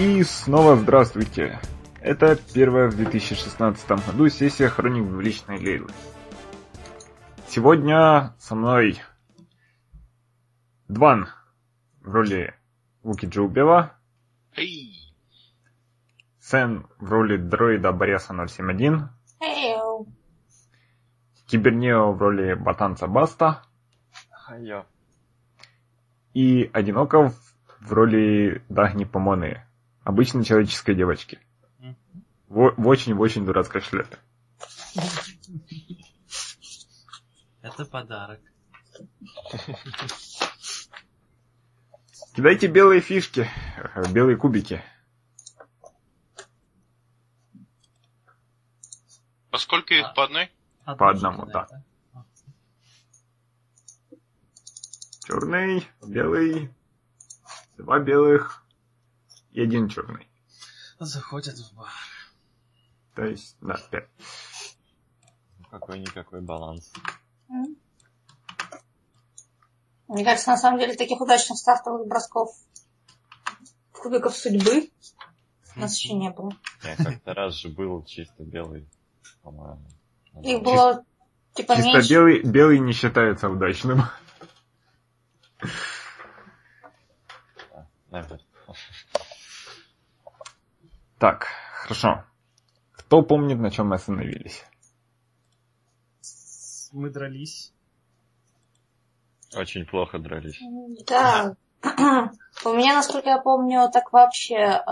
И снова здравствуйте. Это первая в 2016 году сессия Хроник Двуличной Лейлы. Сегодня со мной Дван в роли Вуки Джоубева, Эй! Сен в роли дроида Бориса 071, Эйу. Кибернео в роли Батанца Баста Хайо. и Одиноков в роли Дагни Помоны, обычной человеческой девочки. В, в очень-очень дурацкой шляпе. Это подарок. Кидайте белые фишки, белые кубики. Поскольку их по одной? По одному, да. Черный, белый, два белых и один черный. Заходят в бар. То есть, да, пять. Какой-никакой баланс. Мне кажется, на самом деле таких удачных стартовых бросков кубиков судьбы у нас еще не было. Я как-то раз же был чисто белый, по-моему. Их было типа Чисто меньше. белый, белый не считается удачным. Наверное. Так, хорошо. Кто помнит, на чем мы остановились? Мы дрались. Очень плохо дрались. Да. У меня, насколько я помню, так вообще э,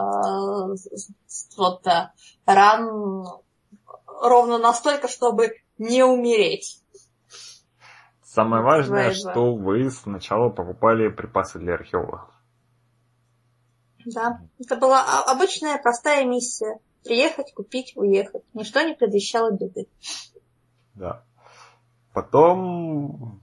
вот да, ран ровно настолько, чтобы не умереть. Самое важное, что вы сначала покупали припасы для археологов. Да. Это была обычная простая миссия. Приехать, купить, уехать. Ничто не предвещало беды. Да. Потом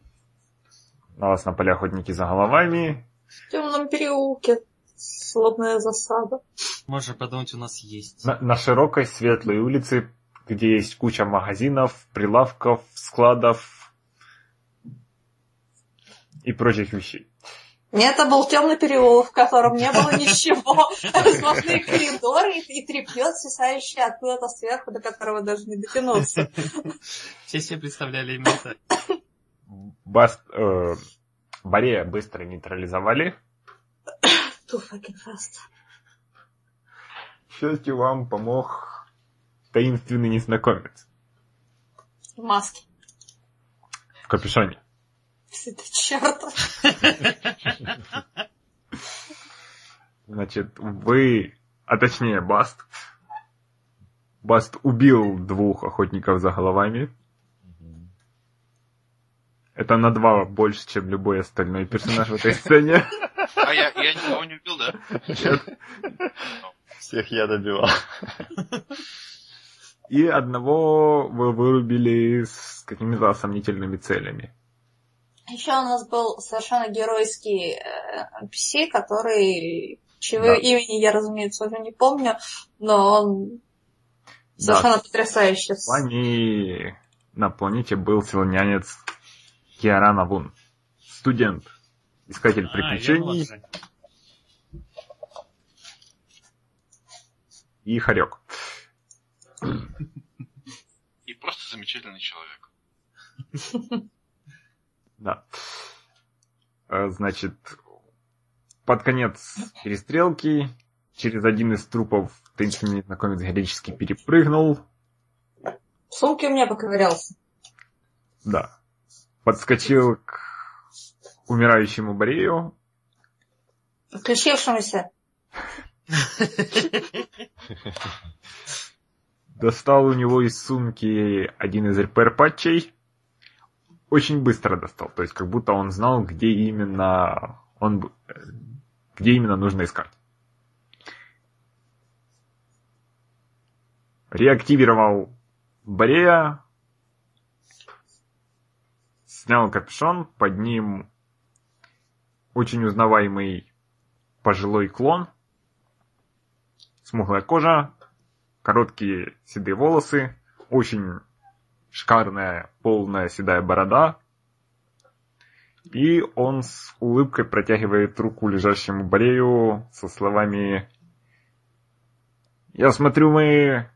на вас напали охотники за головами. В темном переулке. Слобная засада. Можно подумать, у нас есть. На, на широкой светлой улице, где есть куча магазинов, прилавков, складов и прочих вещей. Это был темный переулок, в котором не было ничего. Сплошные коридоры и, и тряпьет, свисающий откуда-то сверху, до которого даже не дотянуться. Все себе представляли именно так. Баст, э, Борея быстро нейтрализовали. Too fucking fast. К счастью, вам помог таинственный незнакомец В маске. в капюшоне. Это черт. Значит, вы, а точнее Баст, Баст убил двух охотников за головами. Это на два больше, чем любой остальной персонаж в этой сцене. А я, я никого не убил, да? Всех я добивал. И одного вы вырубили с какими-то сомнительными целями. Еще у нас был совершенно геройский э, NPC, который... Чего Да. имени я, разумеется, уже не помню, но он совершенно потрясающий. С вами на планете был силонянец Киарана Вун. Студент, искатель А, приключений и хорек. И просто замечательный человек. Да. Э, Значит, под конец перестрелки через один из трупов таинственный незнакомец героически перепрыгнул. В сумке у меня поковырялся. Да. Подскочил к умирающему Борею. Включившемуся. Достал у него из сумки один из РПР-патчей. Очень быстро достал. То есть, как будто он знал, где именно он, где именно нужно искать. Реактивировал Борея. Снял капюшон. Под ним очень узнаваемый пожилой клон. Смуглая кожа, короткие седые волосы, очень шикарная полная седая борода. И он с улыбкой протягивает руку лежащему Борею со словами Я смотрю, мы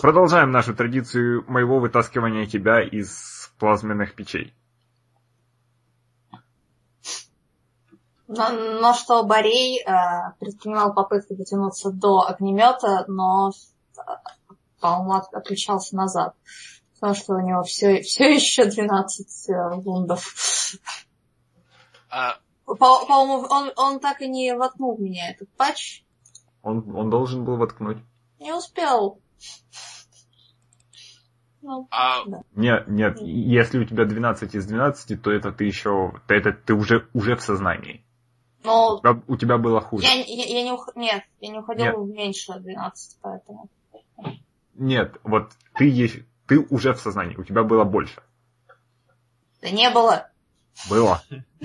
продолжаем нашу традицию моего вытаскивания тебя из плазменных печей. На, на что Борей э, предпринимал попытки дотянуться до огнемета, но, по-моему, от- отключался назад. Потому что у него все, все еще 12 э, вундов. А, По- По-моему, он, он так и не воткнул в меня этот патч. Он, он должен был воткнуть. Не успел. Ну, а Нет, нет, если у тебя 12 из 12, то это ты еще, то это ты уже, уже в сознании. но У тебя, у тебя было хуже. я, я, я не ух... Нет, я не уходил Нет. в меньше 12, поэтому. Нет, вот ты есть, ты уже в сознании, у тебя было больше. Да не было. Было.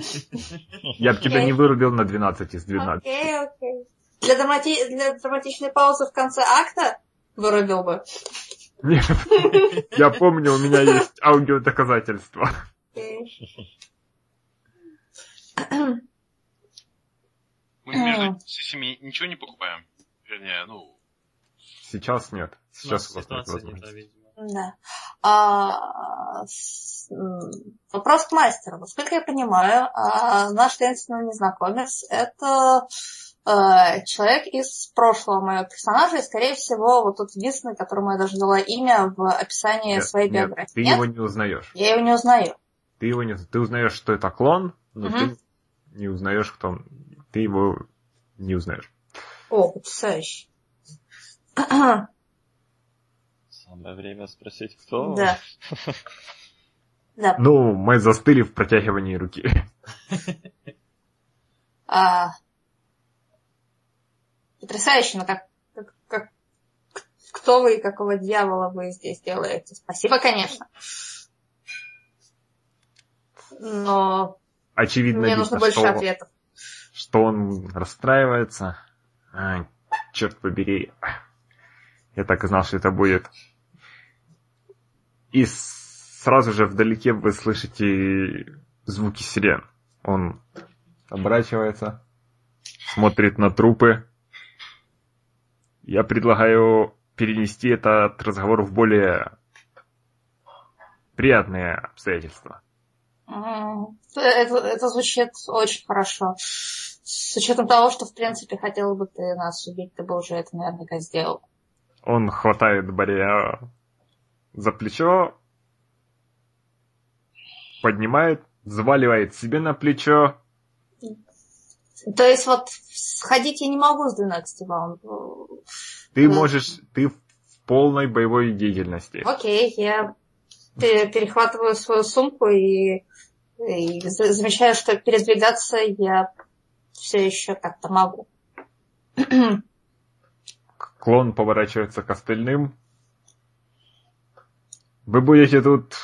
Я бы тебя не вырубил на 12 из 12. Окей, окей. Для, драмати... для драматичной паузы в конце акта вырубил бы. Нет, я помню, у меня есть аудиодоказательства. Окей. мы между сессиями ничего не покупаем. Вернее, ну, Сейчас нет. Сейчас у вас нет возможности. Да. А, с- вопрос к мастеру. Насколько я понимаю, а, наш таинственный незнакомец — это э, человек из прошлого моего персонажа, и, скорее всего, вот тот единственный, которому я даже дала имя в описании Нет, своей нет, биографии. ты Нет? его не узнаешь. Я его не узнаю. Ты его не Ты узнаешь, что это клон, но Мгм. ты не узнаешь, кто он. Ты его не узнаешь. О, потрясающе. Самое время спросить, кто? Да. Да. Ну, мы застыли в протягивании руки. А, Потрясающе, но как, как, как- кто вы и какого дьявола вы здесь делаете? Спасибо, конечно. Но Очевидно, мне видно, нужно больше что, ответов. что он расстраивается. Ай, черт побери. Я так и знал, что это будет. И сразу же вдалеке вы слышите звуки сирен. Он оборачивается, смотрит на трупы. Я предлагаю перенести этот разговор в более приятные обстоятельства. Это, это звучит очень хорошо. С учетом того, что, в принципе, хотел бы ты нас убить, ты бы уже это наверняка сделал. Он хватает Бария за плечо, поднимает, взваливает себе на плечо. То есть вот сходить я не могу с 12 ваунд. Ты Да. можешь, ты в полной боевой деятельности. Окей, я пе- перехватываю свою сумку и, и за- замечаю, что передвигаться я все еще как-то могу. Клон поворачивается к остальным. Вы будете тут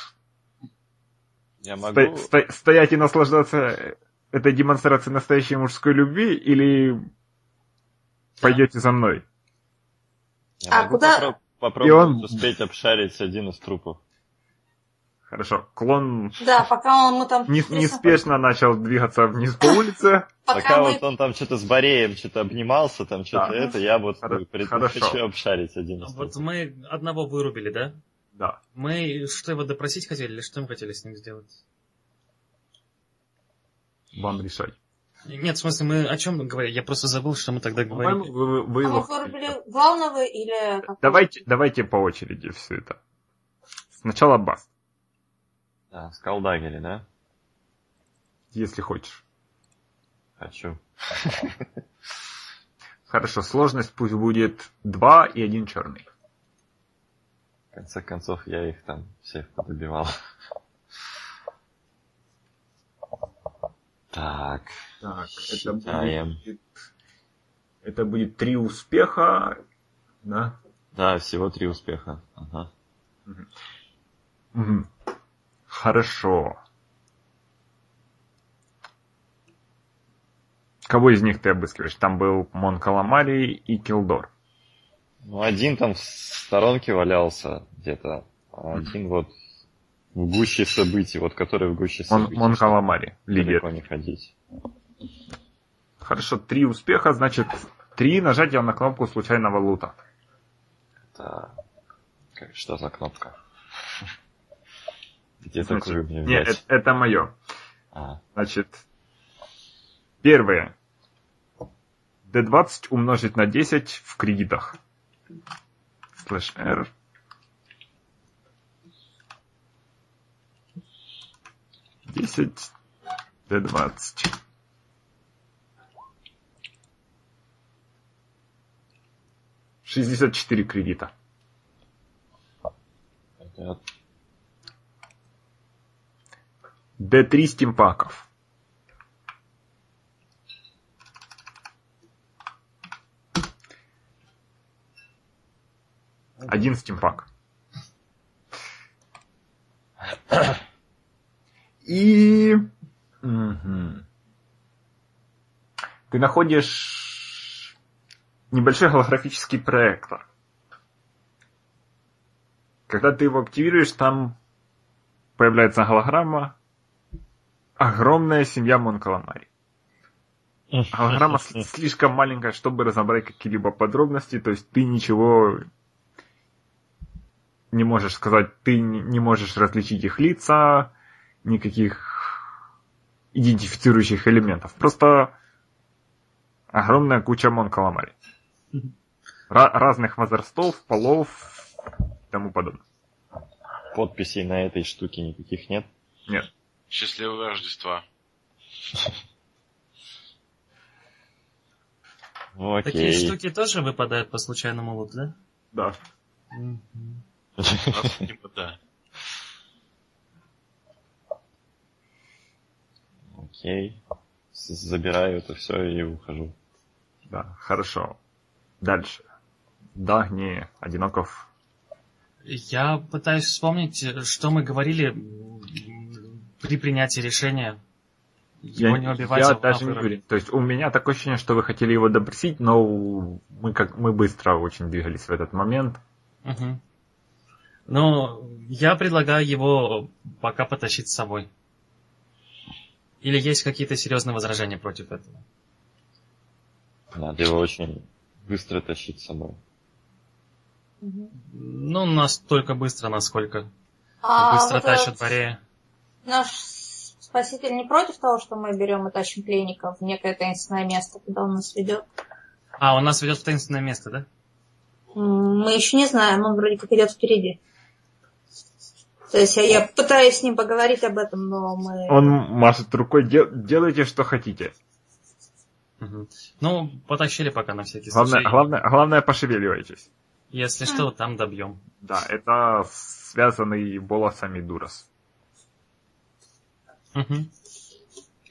Я сто- могу... сто- стоять и наслаждаться этой демонстрацией настоящей мужской любви или пойдете за мной? Я А могу куда- попро- попробовать он- успеть обшарить один из трупов. Хорошо. Клон Да, пока он, мы там... не- неспешно начал двигаться вниз по улице. Пока, Пока мы... вот он там что-то с Бореем что-то обнимался, там что-то Да. это, я вот Хоро- хочу обшарить один из Вот трупов. мы одного вырубили, да? Да. Мы что его допросить хотели или что мы хотели с ним сделать? Вам решать. Нет, в смысле, мы о чем говорили? Я просто забыл, что мы тогда говорили. вы, вы А мы вырубили главного или... Давайте, давайте по очереди все это. Сначала Бас, Да, скалдагери, да? если хочешь. Хочу. Хорошо, сложность пусть будет 2 и один черный. В конце концов, я их там всех подобивал. Так, Так, Считаем. будет... Это будет три успеха, да? да, всего три успеха. Ага. Мгм. Хорошо. Кого из них ты обыскиваешь? Там был Мон Каламари и Килдор. Ну, один там в сторонке валялся где-то, а один вот в гуще событий, вот который в гуще событий. Мон чтобы Каламари, лидер. Далеко не ходить. Хорошо, три успеха, значит, Три нажатия на кнопку случайного лута. Это... Что за кнопка? Где Значит, такую мне Не, взять? это, это мое. А, Значит, первое. D20 умножить на 10 в кредитах. Слэш R. Десять D20. Шестьдесят четыре кредита. это D3 стимпаков. Один стимпак. И... мгм. Ты находишь небольшой голографический проектор. Когда ты его активируешь, там появляется голограмма «Огромная семья Монкаламари». Голограмма слишком маленькая, чтобы разобрать какие-либо подробности, то есть ты ничего не можешь сказать, ты не можешь различить их лица, никаких идентифицирующих элементов. Просто огромная куча Монкаламари. Ра- разных возрастов, полов и тому подобное. Подписей на этой штуке никаких нет. Нет. Счастливого Рождества. Ну, Такие окей. штуки тоже выпадают по случайному луту, да? Да. Мгм. Типа, да. Окей. Забираю это все и ухожу. Да, хорошо. Дальше. Дагни, Одиноков. Я пытаюсь вспомнить, что мы говорили при принятии решения. Его Я, не убивать, я даже не уверен. То есть у меня такое ощущение, что вы хотели его допросить, но мы как мы быстро очень двигались в этот момент. Мгм. Ну, я предлагаю его пока потащить с собой. Или есть какие-то серьезные возражения против этого? Надо его очень быстро тащить с собой. Ну, настолько быстро, насколько А быстро вот тащат этот в арея. Наш спаситель не против того, что мы берем и тащим пленников в некое таинственное место, куда он нас ведет? А, он нас ведет в таинственное место, да? Мы еще не знаем, он вроде как идет впереди. То есть я, я пытаюсь с ним поговорить об этом, но мы... Он машет рукой, «Дел- делайте, что хотите. Мгм. Ну, потащили пока на всякий Главное, случай. главное, главное пошевеливайтесь. Если что, там добьем. Да, это связанный волосами Дурас. Мгм.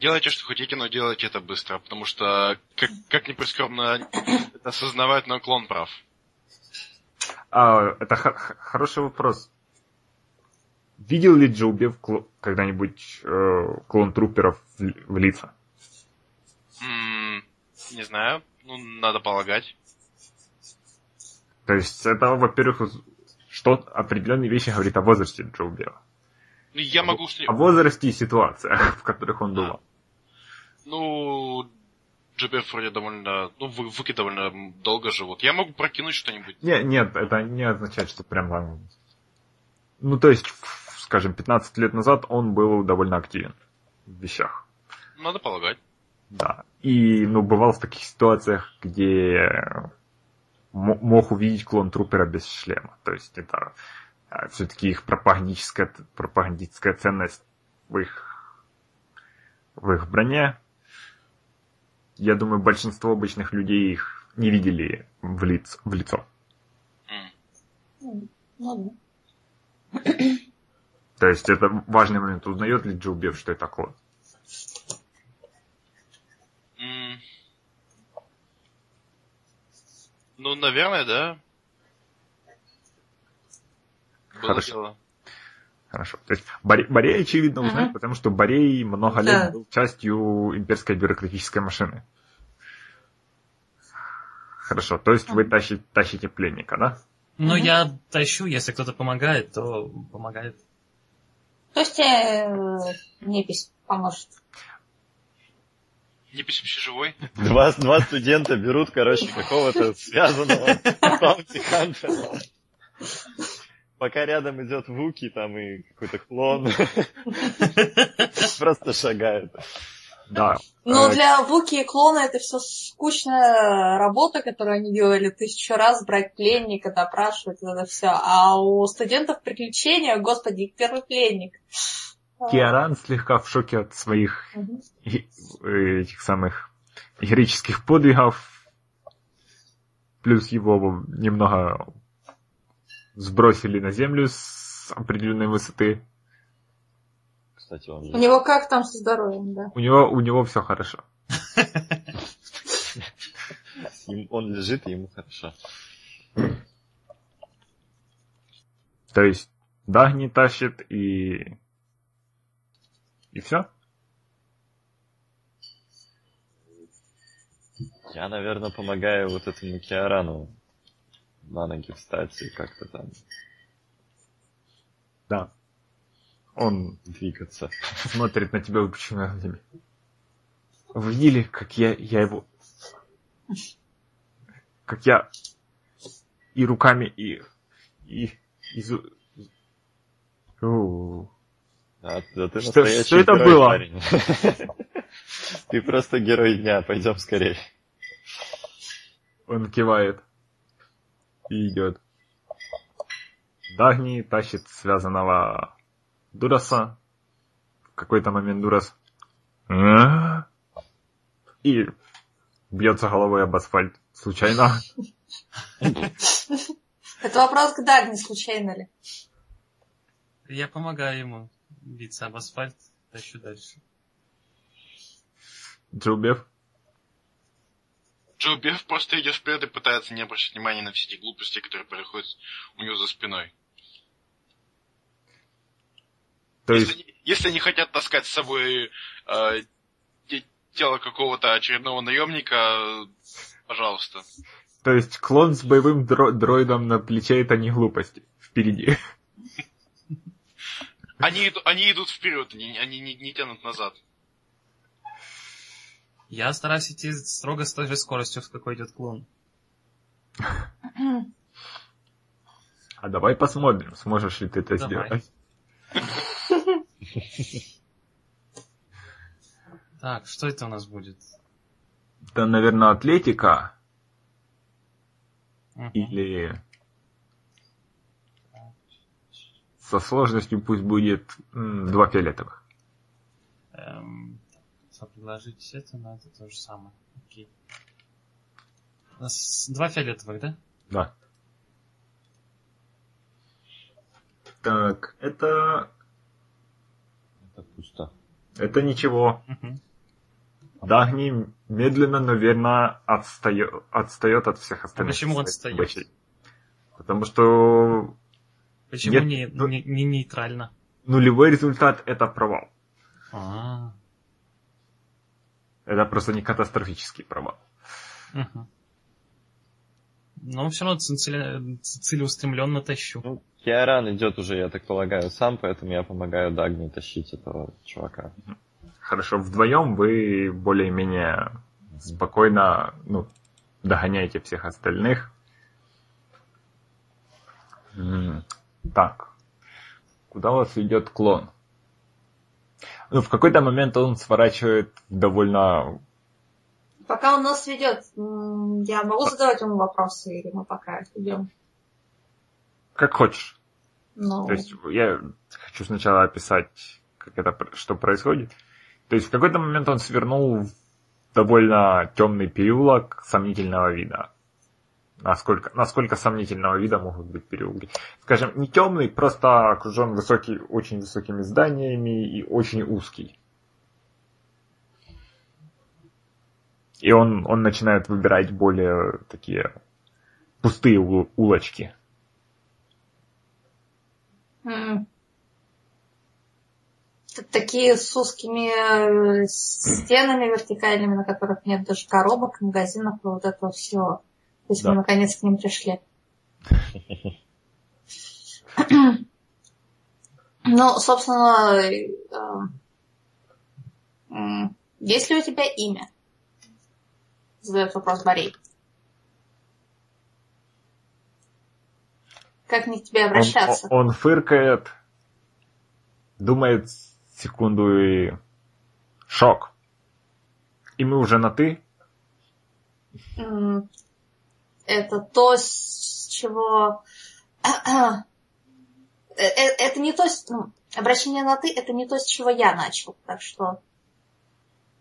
Делайте, что хотите, но делайте это быстро, потому что, как, как ни прискорбно это осознавать, но клон прав. А, это х- х- хороший вопрос. Видел ли Джоубев кло- когда-нибудь э, клон труперов в, в лица? М, не знаю, ну, надо полагать. То есть это, во-первых, что определенные вещи говорит о возрасте Джоубева. Ну, я могу... О возрасте и ситуациях, в которых он бывал. Ну, Джебеф вроде довольно... Ну, вы- Вуки довольно долго живут. Я могу прокинуть что-нибудь. Не, нет, это не означает, что прям. Ну, то есть, скажем, 15 лет назад он был довольно активен в вещах. Надо полагать. Да. И, ну, бывал в таких ситуациях, где мог увидеть клон трупера без шлема. То есть это все-таки их пропагандическая, пропагандическая ценность в их, в их броне. Я думаю, большинство обычных людей их не видели в, лиц, в лицо. Ну, То есть это важный момент. Узнает ли Джоубев, что это клон? М. Ну, наверное, да. Было Хорошо. дело. Хорошо. То есть Борей, Борей, очевидно, узнает, потому что Борей много Да. лет был частью имперской бюрократической машины. Хорошо. То есть вы Мгм. тащите, тащите пленника, да? Ну, Мгм. я тащу, если кто-то помогает, то помогает. То есть э, непись поможет. Не пишущий живой? Два, два студента берут, короче, какого-то связанного Bounty Hunter. Пока рядом идет Вуки там и какой-то клон. Просто шагает. Да. Ну, Э, для Вуки и клона это все скучная работа, которую они делали тысячу раз, брать пленника, допрашивать это все. А у студентов приключения, господи, их первый пленник. Киаран слегка в шоке от своих э, этих самых героических подвигов. Плюс его немного сбросили на землю с определенной высоты. Кстати, он У него как там со здоровьем, да? У него, у него все хорошо. он лежит, и ему хорошо. То есть Дагни тащит и... И все? Я, наверное, помогаю вот этому Киарану на ноги встать и как-то там Да. Он двигаться. смотрит на тебя выпущенными глазами. Вы видели, как я, я его... Как я и руками, и... И... и А, да ты Что- настоящий что это герой, было? парень. Ты просто герой дня, пойдем скорее. Он кивает. И идет. Дагни тащит связанного Дураса. В какой-то момент Дурас... «А?» И бьется головой об асфальт. Случайно. Это вопрос к Дагни, случайно ли? Я помогаю ему биться об асфальт, тащу дальше. Джилбев. Джо Беф просто идет вперед и пытается не обращать внимания на все эти глупости, которые происходят у него за спиной. То Если, есть, они, если они хотят таскать с собой э, те- тело какого-то очередного наемника, пожалуйста. то есть клон с боевым дро- дроидом на плече это не глупости. Впереди. Они, они идут вперед, они, они не, не тянут назад. Я стараюсь идти строго с той же скоростью, с какой идет клон. А давай посмотрим, сможешь ли ты это Давай. сделать. Так, что это у нас будет? Это, наверное, атлетика Мгм. или со сложностью пусть будет два фиолетовых. Эм, что предложить это, но это то же самое. Окей. У нас два фиолетовых, да? Да. Так, это... Это пусто. Это ничего. Дагни медленно, но верно отстает, отстает от всех остальных. почему своих отстает? бочей. Потому что Почему Нет, не, ну- не, не нейтрально? нулевой результат это провал. А, Это просто не катастрофический провал. мгм. Но все равно целе- целеустремленно тащу. Ну, Киаран идет уже, я так полагаю, сам, поэтому я помогаю Дагни тащить этого чувака. Хорошо, вдвоем вы более-менее спокойно ну, догоняете всех остальных. Так. Куда у вас идет клон? Ну, в какой-то момент он сворачивает довольно... Пока он нас ведет, я могу задавать ему вопросы, или мы пока идем? Как хочешь. Ну, То есть я хочу сначала описать, как это, что происходит. То есть в какой-то момент он свернул в довольно темный переулок сомнительного вида. Насколько, насколько сомнительного вида могут быть переулки. Скажем, не темный, просто окружен высокий, очень высокими зданиями и очень узкий. И он, он начинает выбирать более такие пустые улочки. Такие с узкими э, стенами вертикальными, на которых нет даже коробок, магазинов и вот этого всего. То есть Да. мы наконец к ним пришли. Ну, собственно, э, есть ли у тебя имя? Задает вопрос Борей. Как мне к тебе обращаться? Он, он фыркает, думает секунду и шок. И мы уже на ты. Это то, с чего... Э, э, Это не то, ну, обращение на ты, это не то, с чего я начал. Так что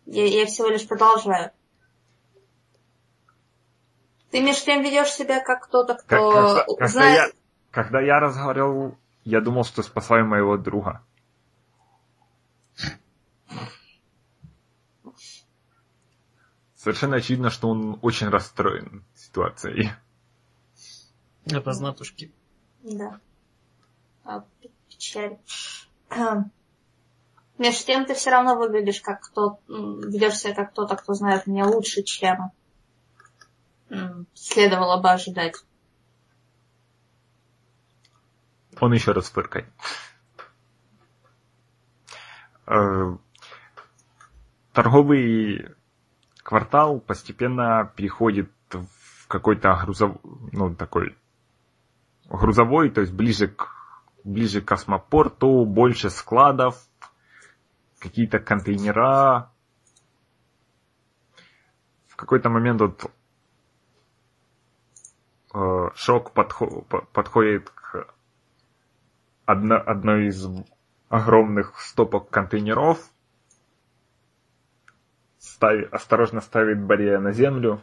я, я всего лишь продолжаю. Ты между тем ведешь себя как кто-то, Как- кто когда, когда знает... когда я разговаривал, я думал, что спасаю моего друга. Совершенно очевидно, что он очень расстроен ситуацией. Это знатушки. Да. А, печаль. Эм. Между тем ты все равно выглядишь как кто, ведешь себя как кто-то, кто знает меня лучше, чем следовало бы ожидать. Он еще раз фыркает. Э, Торговый квартал постепенно переходит в какой-то грузов... ну, такой грузовой, то есть ближе к, ближе к космопорту, больше складов, какие-то контейнера. В какой-то момент вот э, Шок подхо- по- подходит к одно- одной из огромных стопок контейнеров, стави- осторожно ставит барьер на землю.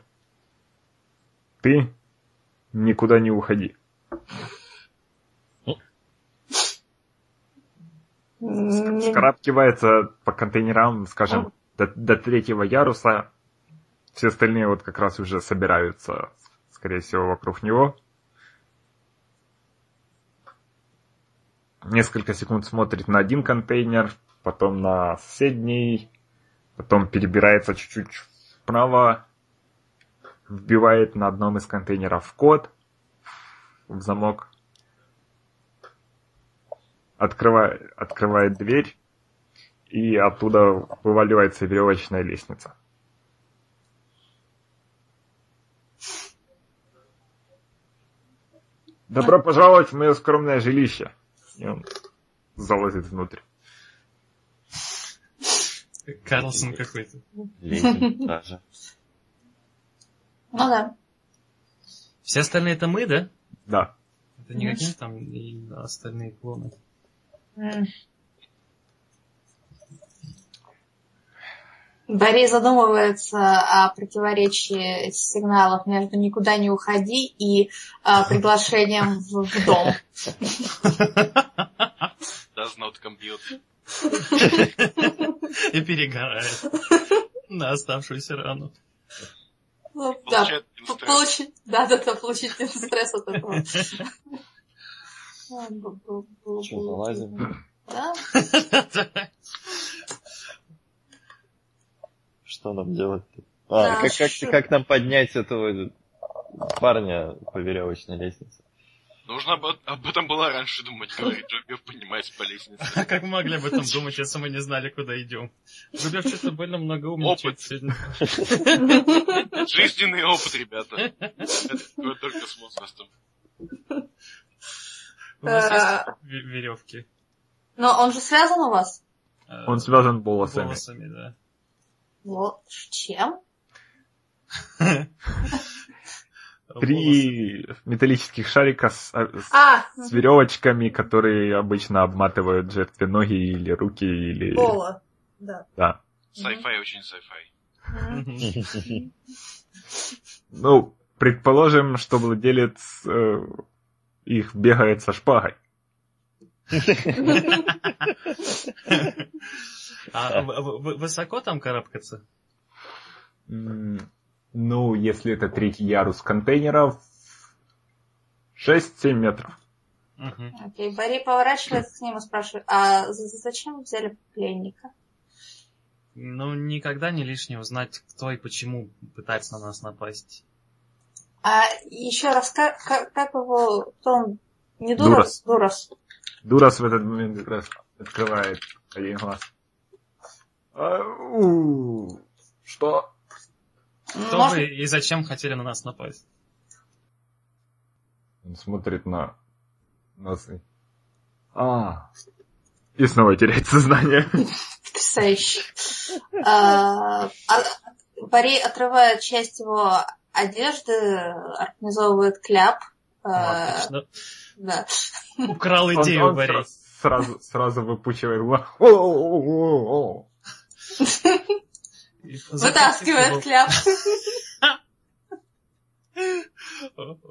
Ты никуда не уходи. Скарабкивается по контейнерам, скажем, до, до третьего яруса. Все остальные вот как раз уже собираются, скорее всего, вокруг него. Несколько секунд смотрит на один контейнер, потом на соседний, потом перебирается чуть-чуть вправо, вбивает на одном из контейнеров код в замок, открывает, открывает дверь, и оттуда вываливается веревочная лестница. Добро пожаловать в мое скромное жилище. И он залазит внутрь. Карлсон какой-то. Ленин даже. Ну да. Все остальные это мы, да? Да. Это не какие там и остальные клоны. М. Борис задумывается о противоречии сигналов между «никуда не уходи» и а, приглашением в, в дом. Does not compute. И перегорает на оставшуюся рану. Ну, да, получить, да, да, да, получить стресс от этого. Бу- залазим? Да? Что нам делать? А, Да, как, как, как нам поднять этого парня по веревочной лестнице? Нужно об, об этом было раньше думать, говорит Джобев, поднимаясь по лестнице. А как могли об этом думать, если мы не знали, куда идем? Губев что-то больно много умничает Опыт. сегодня. Жизненный опыт, ребята. Это только с возрастом. У нас Э, есть ве- веревки. Но он же связан у вас? Э, Он связан волосами. волосами, да. Вот. Чем? Волосы. Три металлических шарика с, а, с- А, с веревочками, которые обычно обматывают жертве ноги или руки, или... Пола. Да. Да. Sci-fi очень sci-fi. Ну, предположим, что владелец э, их бегает со шпагой. А высоко там карабкаться? Ну, если это третий ярус контейнеров, 6-7 метров. Мгм. Окей, Бори поворачивается к нему и спрашивает, а за- зачем взяли пленника? Ну, никогда не лишнее узнать, кто и почему пытается на нас напасть. А еще раз, как, как, как его, кто он? Не Дурас? Дурас. Дурас в этот момент как раз открывает один глаз. А, у, Что? Кто Может, вы и зачем хотели на нас напасть? Он смотрит на носы. А. И снова теряет сознание. потрясающе. А, Борей отрывает часть его одежды, организовывает кляп. А, Отлично. Да. Украл идею, Борей. сра- Сразу, сразу выпучивает. И Вытаскивает кляп.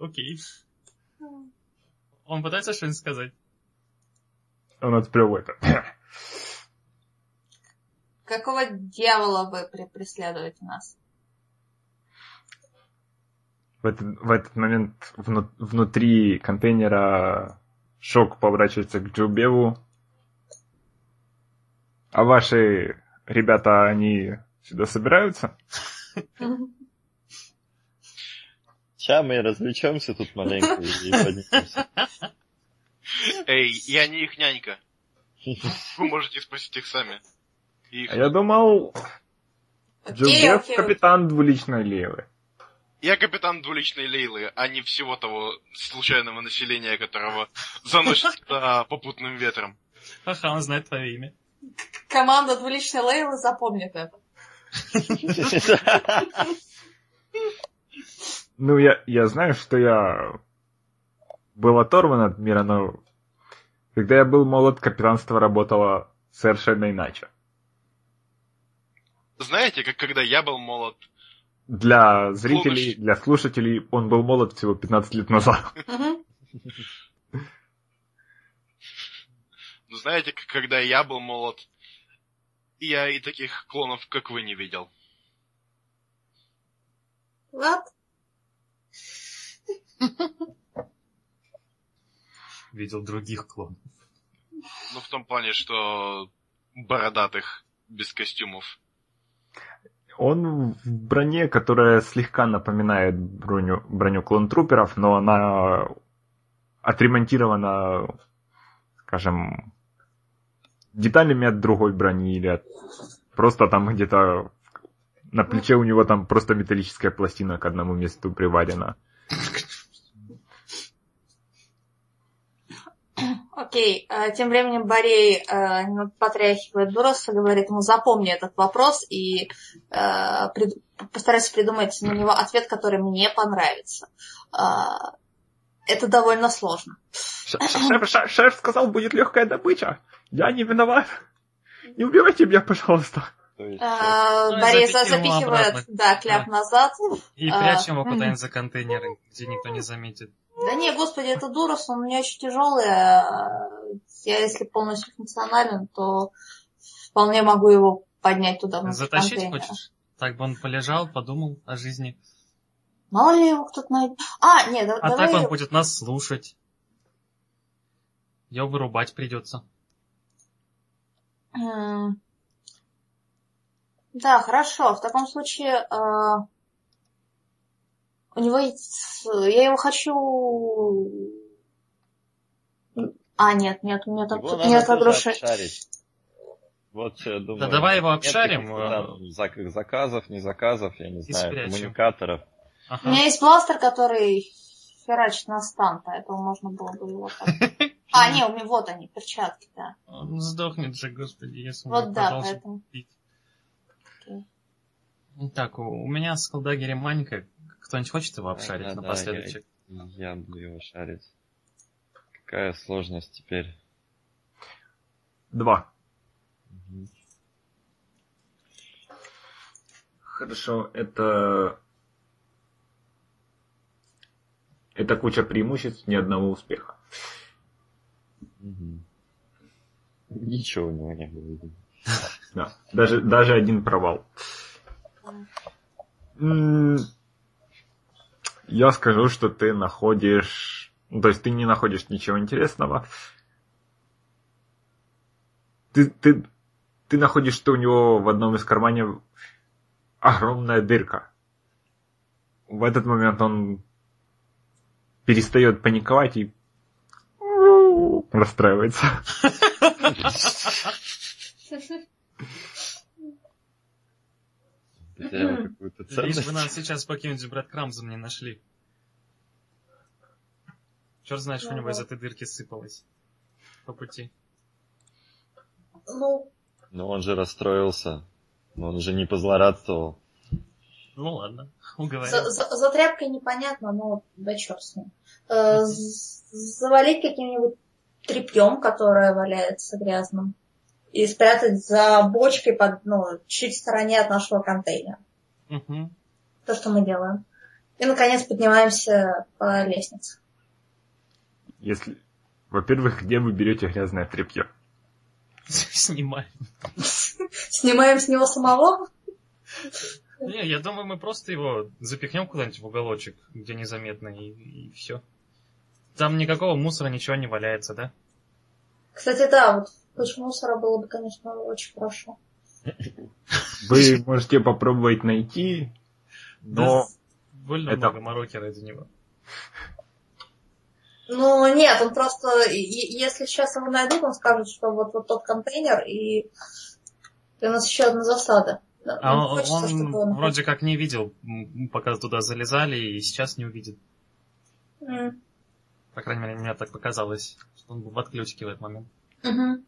Окей. Он пытается что-нибудь сказать? Он отплевывает. Какого дьявола вы пре- преследуете нас? В этот, в этот момент вну- внутри контейнера Шок поворачивается к Джубеву. А ваши ребята, они сюда собираются? Сейчас мы развлечемся тут маленько и поднимемся. Эй, я не их нянька. Вы можете спросить их сами. Их. А я думал, окей. капитан двуличной Левы. Я капитан двуличной Лейлы, а не всего того случайного населения, которого заносит попутным ветром. Ага, он знает твое имя. Команда двуличной Лейлы запомнит это. Ну, я, я знаю, что я был оторван от мира, но когда я был молод, капитанство работало совершенно иначе. Знаете, как когда я был молод, Для зрителей, Помощь. для слушателей он был молод всего 15 лет назад. Ну знаете, как когда я был молод, я и таких клонов, как вы, не видел. Вот. Видел других клонов. Ну, в том плане, что бородатых, без костюмов. Он в броне, которая слегка напоминает броню, броню клон-труперов, но она отремонтирована, скажем, деталями от другой брони или от... просто там где-то на плече у него там просто металлическая пластина к одному месту приварена. Окей, а, тем временем Борей немного потряхивает Дуроса, говорит ему, запомни этот вопрос и а, прид- постарайся придумать на него ответ, который мне понравится. А, это довольно сложно. Ш- Шеф, шеф, шеф сказал, будет легкая добыча. Я не виноват. Не убивайте меня, пожалуйста. А, Ну, запихни за- его запихивает, да, кляп назад. И А, прячем его куда-нибудь за контейнеры, где никто не заметит. Да не, господи, это Дурос, он у меня очень тяжелый. а Я, если полностью функционален, то вполне могу его поднять туда Затащить контейнера. хочешь? Так бы он полежал, подумал о жизни. Мало ли его кто-то найдет. А, нет, да- А давай... так он будет нас слушать. Ее вырубать придется. М. Да, хорошо. В таком случае а, у него есть... Я его хочу... А, нет, нет, у меня там его тут надо нет тоже обшарить. Вот что я думаю. Да давай его Нет обшарим, там э, зак- заказов, не заказов, я не и знаю, спрячем. коммуникаторов. У Ага. меня есть бластер, который херачит на стан, поэтому можно было бы его так... А, не, у меня вот они, перчатки, да. Он сдохнет же, господи, если он Вот будет да, поэтому... пить. Окей. Так, у, у меня с колдагерем маленькая. Кто-нибудь хочет его обшарить Да, да, напоследок? Я буду его шарить. Какая сложность теперь? Два. Хорошо, это... Это куча преимуществ, ни одного успеха. Ничего у него не было. Да. Даже, даже один провал. Я скажу, что ты находишь... ну, То есть ты не находишь ничего интересного. Ты, ты, ты находишь, что у него в одном из карманов огромная дырка. В этот момент он перестает паниковать и расстраивается. Лишь бы нас сейчас по каким-нибудь брэдкрамзам не нашли. Черт знает, что у него из Ага. этой дырки сыпалось по пути. Ну, Но он же расстроился. Но он же не позлорадствовал. Ну ладно, уговорил. за, за- за тряпкой непонятно, но да черт с ним. Э, завалить каким-нибудь тряпьем, которое валяется грязным, и спрятать за бочкой под, ну, чуть в стороне от нашего контейнера. Мгм. То, что мы делаем. И, наконец, поднимаемся по лестнице. Если... Во-первых, где вы берете грязное тряпье? Снимаем. Снимаем с него самого. Не, я думаю, мы просто его запихнем куда-нибудь в уголочек, где незаметно, и, все. Там никакого мусора, ничего не валяется, да? Кстати, да, вот куча мусора было бы, конечно, очень хорошо. Вы можете попробовать найти, но Больно это- много мороки ради него. Ну, нет, он просто, если сейчас его найдут, он скажет, что вот, вот тот контейнер, и, и у нас еще одна засада. Да, А он, хочется, он чтобы он- вроде как не видел, пока туда залезали, и сейчас не увидит. М, По крайней мере, мне так показалось, что он был в отключке в этот момент. мгм.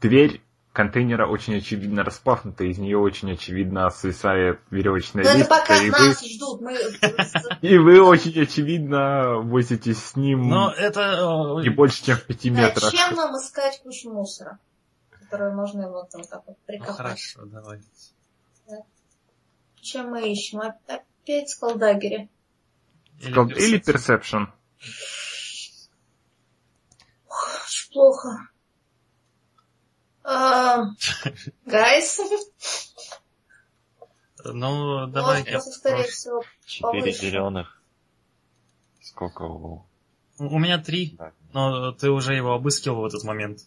дверь контейнера очень очевидно распахнута, из нее очень очевидно свисает веревочная Но это лестница, пока и вы, нас ждут. Мы... и вы очень очевидно возитесь с ним Но это... не э, больше, чем в пяти метрах. Зачем нам искать кучу мусора, которую можно вот там так вот ну, прикопать? хорошо, давай. Чем мы ищем? Опять скалдагери. Скал- Или персепшн. perception. Очень плохо. А, Гайс, Ну, у давай вас я... просто, скорее прош- всего, Четыре зеленых. Сколько у... У меня три, но ты уже его обыскивал в этот момент.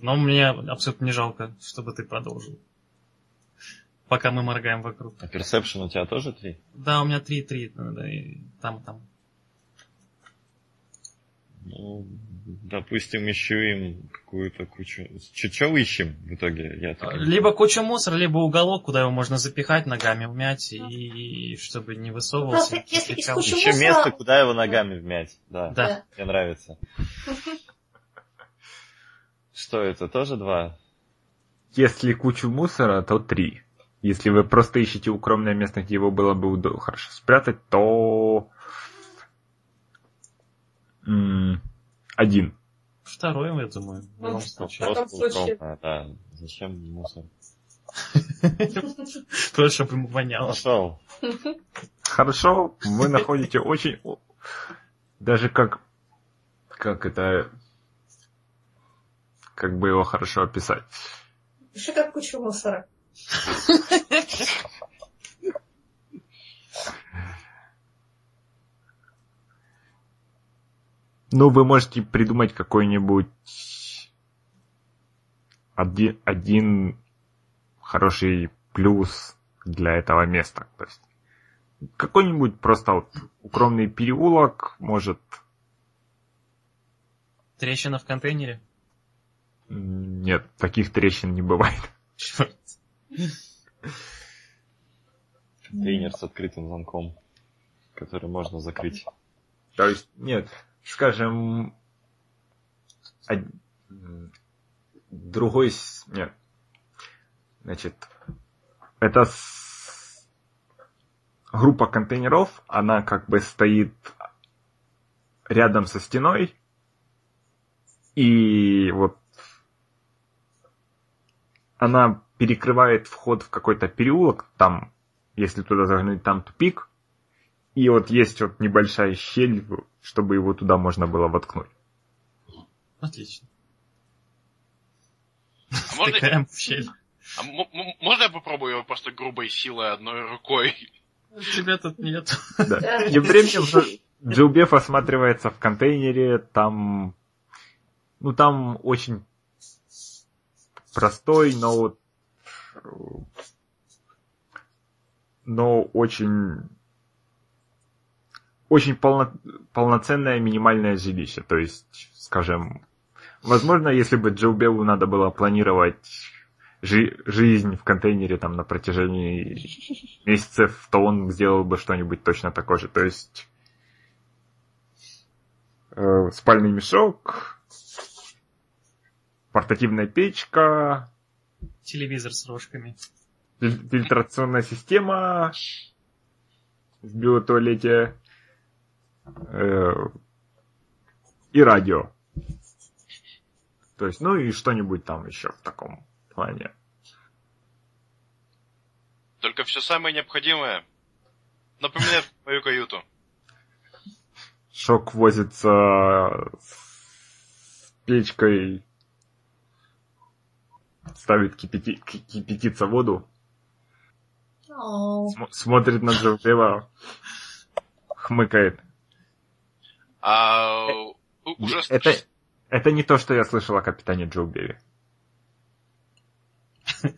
Но мне абсолютно не жалко, чтобы ты продолжил. Пока мы моргаем вокруг. А персепшн у тебя тоже три? Да, у меня три-три. да, и там, там. Ну, допустим, ищу им какую-то кучу... Че ищем в итоге? Я так Либо куча мусора, либо уголок, куда его можно запихать, ногами умять, и, и чтобы не высовывался. Просто если из кучи Еще мусора- место, куда его ногами вмять. Да, Да. мне нравится. Что это, тоже два? Если кучу мусора, то три. Если вы просто ищете укромное место, где его было бы хорошо спрятать, то... Один. Второй, я думаю, в любом в случае. Просто случае- укромное, да. Зачем мусор? Просто чтобы ему воняло. Нашел. Хорошо, вы находите очень... Даже как... Как это... Как бы его хорошо описать? Пиши как кучу мусора. Ну, вы можете придумать какой-нибудь один, один хороший плюс для этого места. То есть какой-нибудь просто вот укромный переулок, может, Трещина в контейнере? нет, таких трещин не бывает. Черт. Контейнер с открытым замком, который можно закрыть. То есть, нет, скажем, од- другой, нет, значит, это с- группа контейнеров, она как бы стоит рядом со стеной, и вот она перекрывает вход в какой-то переулок, там, если туда заглянуть, там тупик, и вот есть вот небольшая щель, чтобы его туда можно было воткнуть. Отлично. А можно, Втыкаем в щель. а можно я попробую его просто грубой силой одной рукой? Тебя тут нет. Да. Тем временем Дж- Джилбеф осматривается в контейнере, там, ну там очень простой, но вот, но очень очень полно, полноценное минимальное жилище. То есть, скажем, возможно, если бы Джилбеву надо было планировать жи- жизнь в контейнере там на протяжении месяцев, то он сделал бы что-нибудь точно такое же. То есть э, спальный мешок, портативная печка, Телевизор с рожками. филь- фильтрационная система в биотуалете э, и радио. То есть, ну и что-нибудь там еще в таком плане. Только все самое необходимое. Напоминает мою каюту. Шок возится с печкой, ставит кипяти- ки- кипятиться воду, см- смотрит на Джоуэва, хмыкает. А у- уже... Это, это не то, что я слышал о капитане Джоубеве.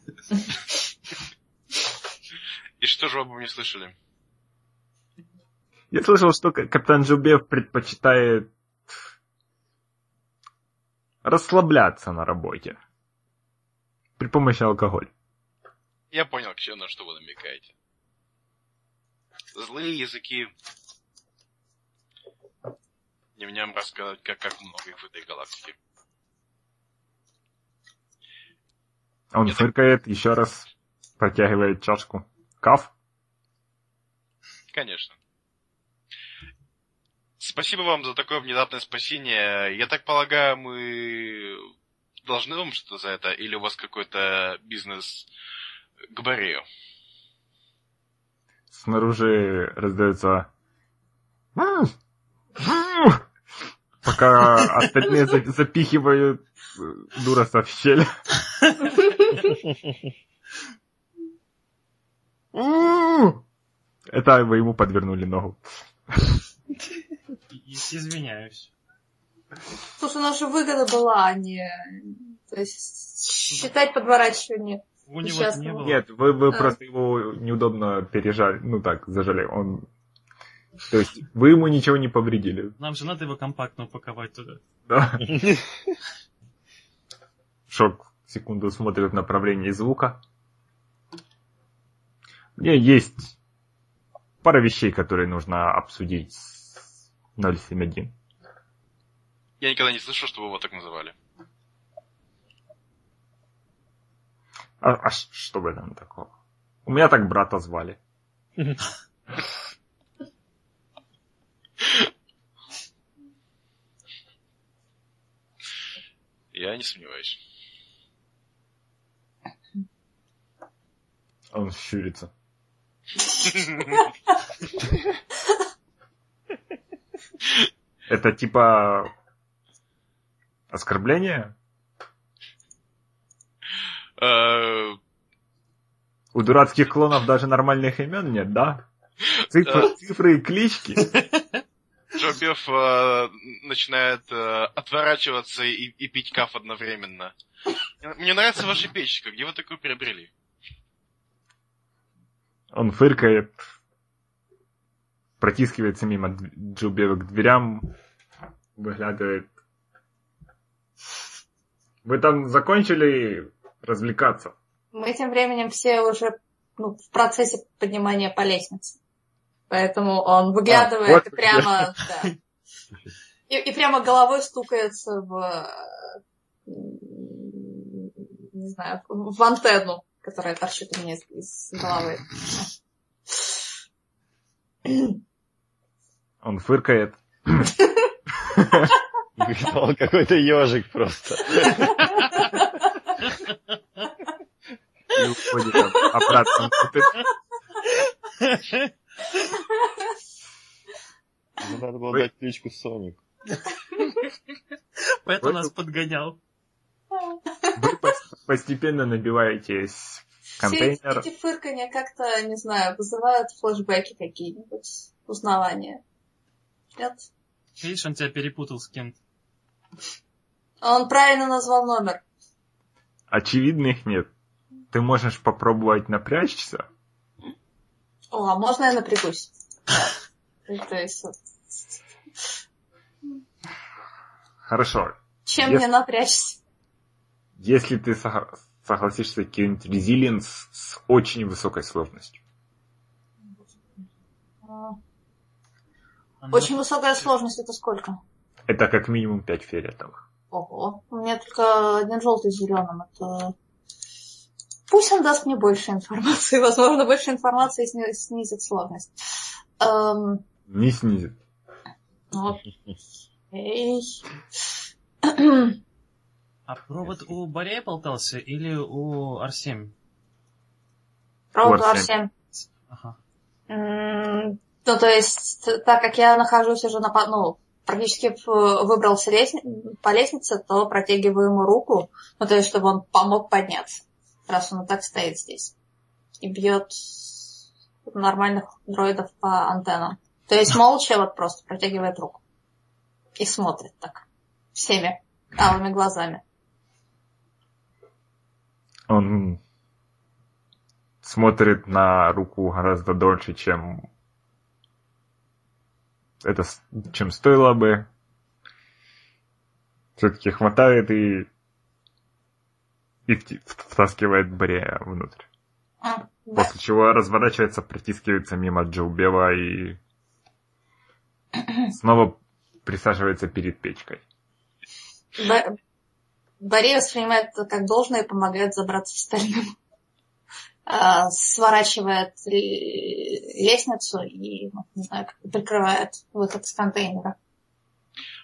И что же вы обо мне слышали? Я слышал, что капитан Джоубев предпочитает расслабляться на работе при помощи алкоголя. Я понял, Ксения, на что вы намекаете. Злые языки. Не мне вам рассказать, как, как много их в этой галактике. Он Я так- фыркает, еще раз протягивает чашку. Каф? Конечно. Спасибо вам за такое внезапное спасение. Я так полагаю, мы должны вам что-то за это, или у вас какой-то бизнес к Борею? Снаружи раздается... Пока остальные за- запихивают Дураса в щель. Это вы ему подвернули ногу. Извиняюсь. Слушай, у нас же выгода была, а не... То есть считать подворачивание. У него не было. Нет, вы, вы А. просто его неудобно пережали. Ну так, зажали. Он... То есть вы ему ничего не повредили. Нам же надо его компактно упаковать туда. Да. Шок секунду смотрит в направлении звука. Мне есть пара вещей, которые нужно обсудить с 071. Я никогда не слышал, чтобы его так называли. А, а что в этом такого? У меня так брата звали. Я не сомневаюсь. Он щурится. Это типа оскорбление? Э, У дурацких клонов даже нормальных имен нет, да? Цифры, цифры и клички. Джо Беф э, начинает э, отворачиваться и, и пить каф одновременно. Мне- нравится ваша печка. Где вы такую приобрели? Он фыркает, протискивается мимо Джубева к дверям, выглядывает. Вы там закончили развлекаться? Мы тем временем все уже ну, в процессе поднимания по лестнице. Поэтому он выглядывает А, вот и прямо, да. И, и прямо головой стукается в, не знаю, в антенну, которая торчит у меня из, из головы. Он фыркает. Он какой-то ежик просто. и уходит об- обратно надо было дать кличку Соник. Поэтому нас подгонял. Вы пос- постепенно набиваетесь в Все контейнер. эти фырканья как-то, не знаю, вызывают флешбеки какие-нибудь, узнавания. Нет? Видишь, он тебя перепутал с кем-то. Он правильно назвал номер. Очевидных нет. Ты можешь попробовать напрячься. О, а можно я напрягусь? Хорошо. чем мне напрячься? Если ты сог- согласишься кинуть резилиенс с очень высокой сложностью. А, Очень высокая сложность, это сколько? Это как минимум 5 фиолетовых. Ого. У меня только один желтый с зеленым. Это... Пусть он даст мне больше информации. Возможно, больше информации сни- снизит сложность. Эм, Не снизит. окей. А провод у Борея болтался или у Арсем? Провод Вот R7. Ага. Ну, то есть, так как я нахожусь уже на... Ну, практически в- выбрался лестни- по лестнице, то протягиваю ему руку, ну, то есть, чтобы он помог подняться, раз он и так стоит здесь. И бьет нормальных дроидов по антеннам. То есть, молча вот просто протягивает руку. И смотрит так. Всеми алыми глазами. Он смотрит на руку гораздо дольше, чем это, чем стоило бы. Все-таки хватает и, и втаскивает Брея внутрь. М, да. После чего разворачивается, протискивается мимо Джоубева и снова присаживается перед печкой. Б- Борей воспринимает это как должное и помогает забраться в остальным. А, Сворачивает лестницу и, ну, не знаю, как прикрывает выход из контейнера.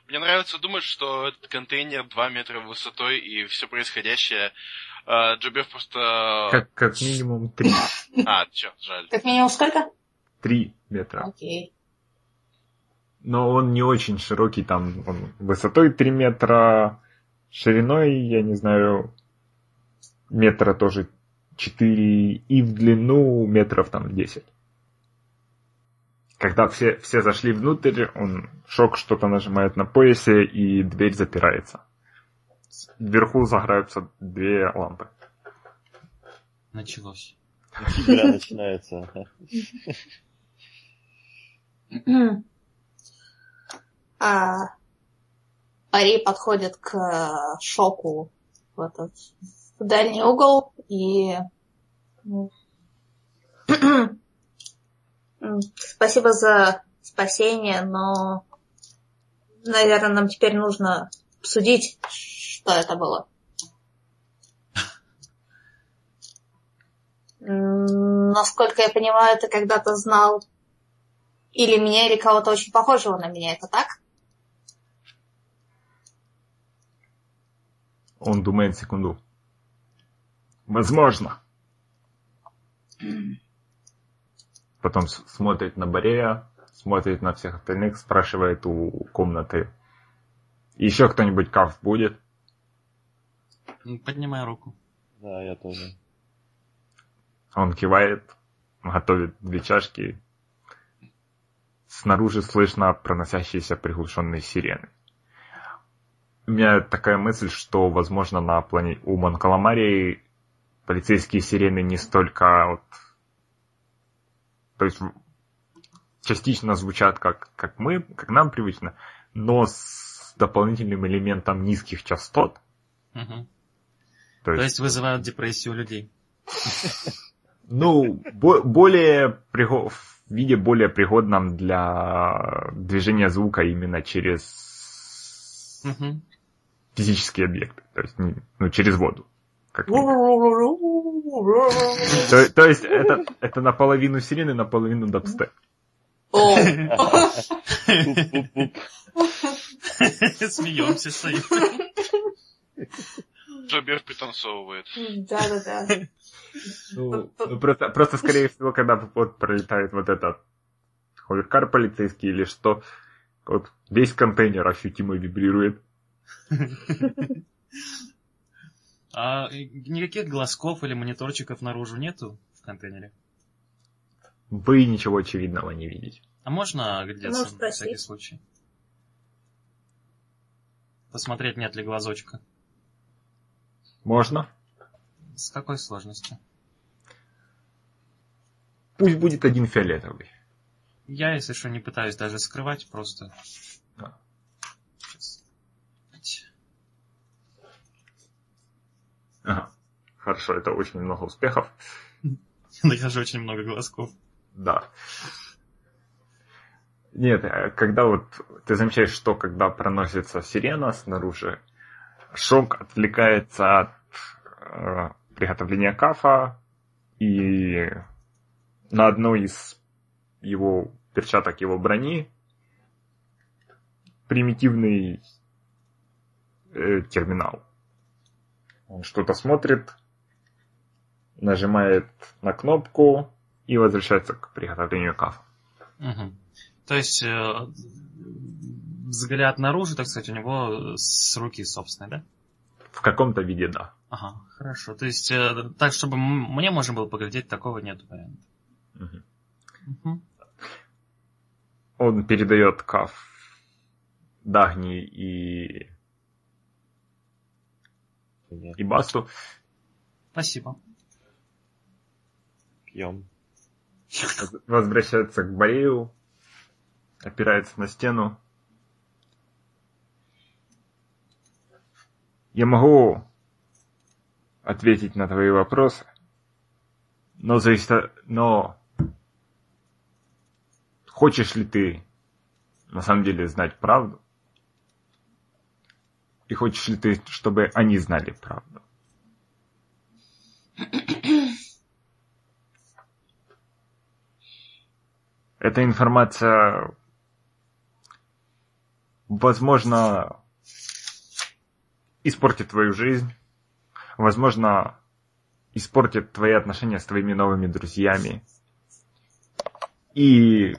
Мне нравится думать, что этот контейнер 2 метра высотой и все происходящее э, Джобев просто... Как, как минимум три, А, черт, жаль. Как минимум сколько? три метра. Окей. Но он не очень широкий, там он высотой 3 метра, шириной, я не знаю, метра тоже 4, и в длину метров там 10. Когда все, все зашли внутрь, он шок что-то нажимает на поясе, и дверь запирается. Вверху загораются две лампы. Началось. Игра начинается. А, Пари подходит к шоку в этот дальний угол и спасибо за спасение, но наверное нам теперь нужно обсудить, что это было. Насколько я понимаю, ты когда-то знал или меня, или кого-то очень похожего на меня, это так? Он думает секунду. Возможно. Потом смотрит на Борея, смотрит на всех остальных, спрашивает у комнаты. Еще кто-нибудь каф будет? М, Поднимай руку. Да, я тоже. Он кивает, готовит две чашки. Снаружи слышно проносящиеся приглушенные сирены. У меня такая мысль, что, возможно, на плане у Монкаламарии полицейские сирены не столько вот... То есть частично звучат как, как мы, как нам привычно, но с дополнительным элементом низких частот. Мгм. То То есть, есть вызывают депрессию у людей. ну, бо- более в виде более пригодном для движения звука именно через Мгм. физические объекты, то есть ну, через воду. как. То, то есть это, это наполовину сирены, наполовину дабстеп. Смеемся, стоим. Джобев пританцовывает. да-да-да. Ну, просто, просто, скорее всего, когда вот пролетает вот этот ховеркар полицейский или что, вот весь контейнер ощутимо вибрирует. А э, никаких глазков или мониторчиков наружу нету в контейнере? Вы ничего очевидного не видите. А можно оглядеться можешь на всякий случай? Посмотреть, нет ли глазочка. Можно? С какой сложностью? Пусть будет один фиолетовый. Я, если что, не пытаюсь даже скрывать, просто... Да. Сейчас. Ага. Хорошо, это очень много успехов. Но я же очень много глазков. Да. Нет, э, когда вот ты замечаешь, что когда проносится сирена снаружи, шок отвлекается от э, приготовления кафа, и на одной из его перчаток его брони примитивный э, терминал. Он что-то смотрит, нажимает на кнопку и возвращается к приготовлению кафа. Угу. То есть э, взгляд наружу, так сказать, у него с руки собственной, да? В каком-то виде, да. Ага, хорошо. То есть э, так, чтобы мне можно было поглядеть, такого нет варианта. Мгм. Мгм. Он передает каф Дагни и, и Басту. Спасибо. Пьем. Возвращается к Борею, опирается на стену. Я могу ответить на твои вопросы, но зависит но хочешь ли ты на самом деле знать правду? И хочешь ли ты, чтобы они знали правду? Эта информация, возможно, испортит твою жизнь, возможно, испортит твои отношения с твоими новыми друзьями. И,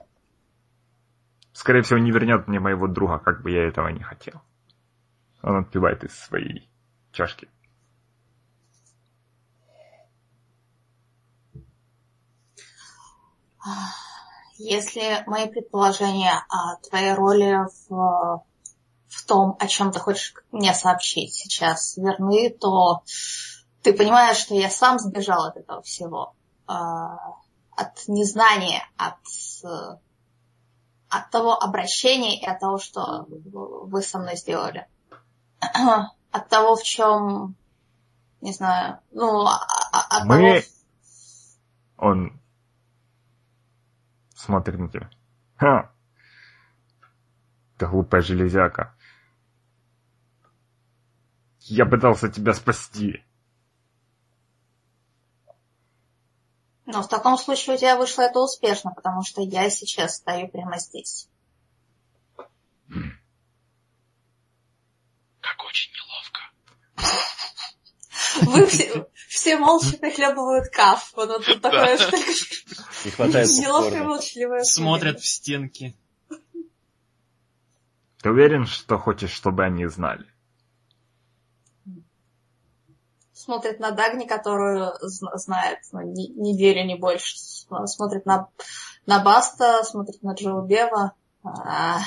скорее всего, не вернет мне моего друга, как бы я этого не хотел. Он отпивает из своей чашки. Если мои предположения о твоей роли в, в том, о чем ты хочешь мне сообщить сейчас, верны, то ты понимаешь, что я сам сбежал от этого всего. А, От незнания, от, от того обращения и от того, что вы со мной сделали. От того, в чем, не знаю, ну, а- а- от Мы- того, Он смотрит на тебя. Ха! Ты глупая железяка. Я пытался тебя спасти. Но в таком случае у тебя вышло это успешно, потому что я сейчас стою прямо здесь. Как очень неловко. Вы все, все молча прихлебывают каф. Вот это такое Да. Не хватает неловкое молчаливое Смотрят в стенки. Ты уверен, что хочешь, чтобы они знали? Смотрит на Дагни, которую зн- знает ну, не- неделю, не больше. Смотрит на, на Баста, смотрит на Джоу Бева. А,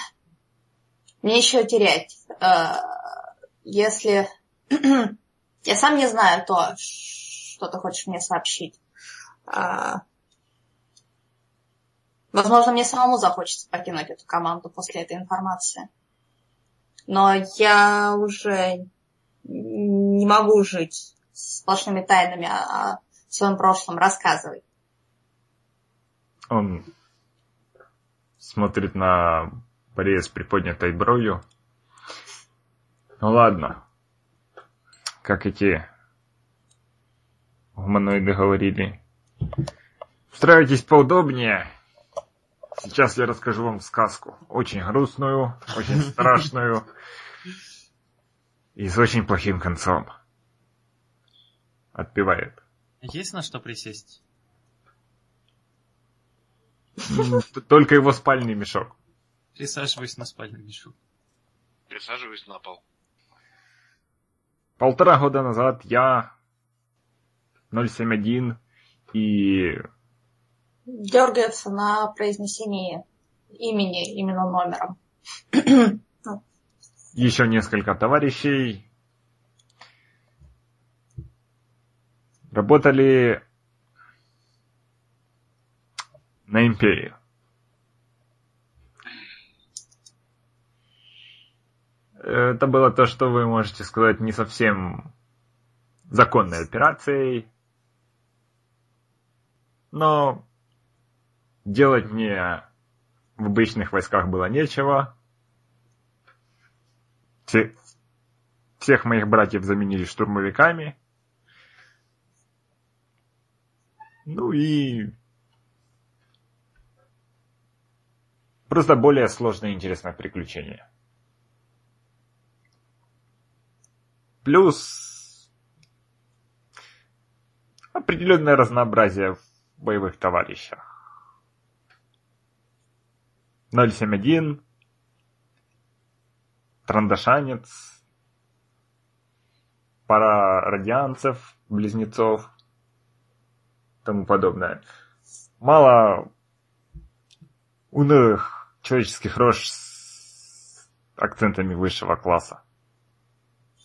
Мне еще терять. А, Если... Я сам не знаю то, что ты хочешь мне сообщить. А, Возможно, мне самому захочется покинуть эту команду после этой информации. Но я уже не могу жить сплошными тайнами о, своем прошлом. Рассказывай. Он смотрит на Борея с приподнятой бровью. Ну ладно. Как эти гуманоиды говорили. Устраивайтесь поудобнее. Сейчас я расскажу вам сказку. Очень грустную, очень страшную. И с очень плохим концом. Отпевает. Есть на что присесть? Только его спальный мешок. Присаживаюсь на спальный мешок. Присаживаюсь на пол. Полтора года назад я 071 и Дергается на произнесении имени, именно номером. еще несколько товарищей работали на империю. Это было то, что вы можете сказать не совсем законной операцией. Но делать мне в обычных войсках было нечего. Все, всех моих братьев заменили штурмовиками. Ну и просто более сложное и интересное приключение. Плюс определенное разнообразие в боевых товарищах. 071, Трандашанец, пара радианцев, близнецов, тому подобное. Мало унылых человеческих рож с акцентами высшего класса.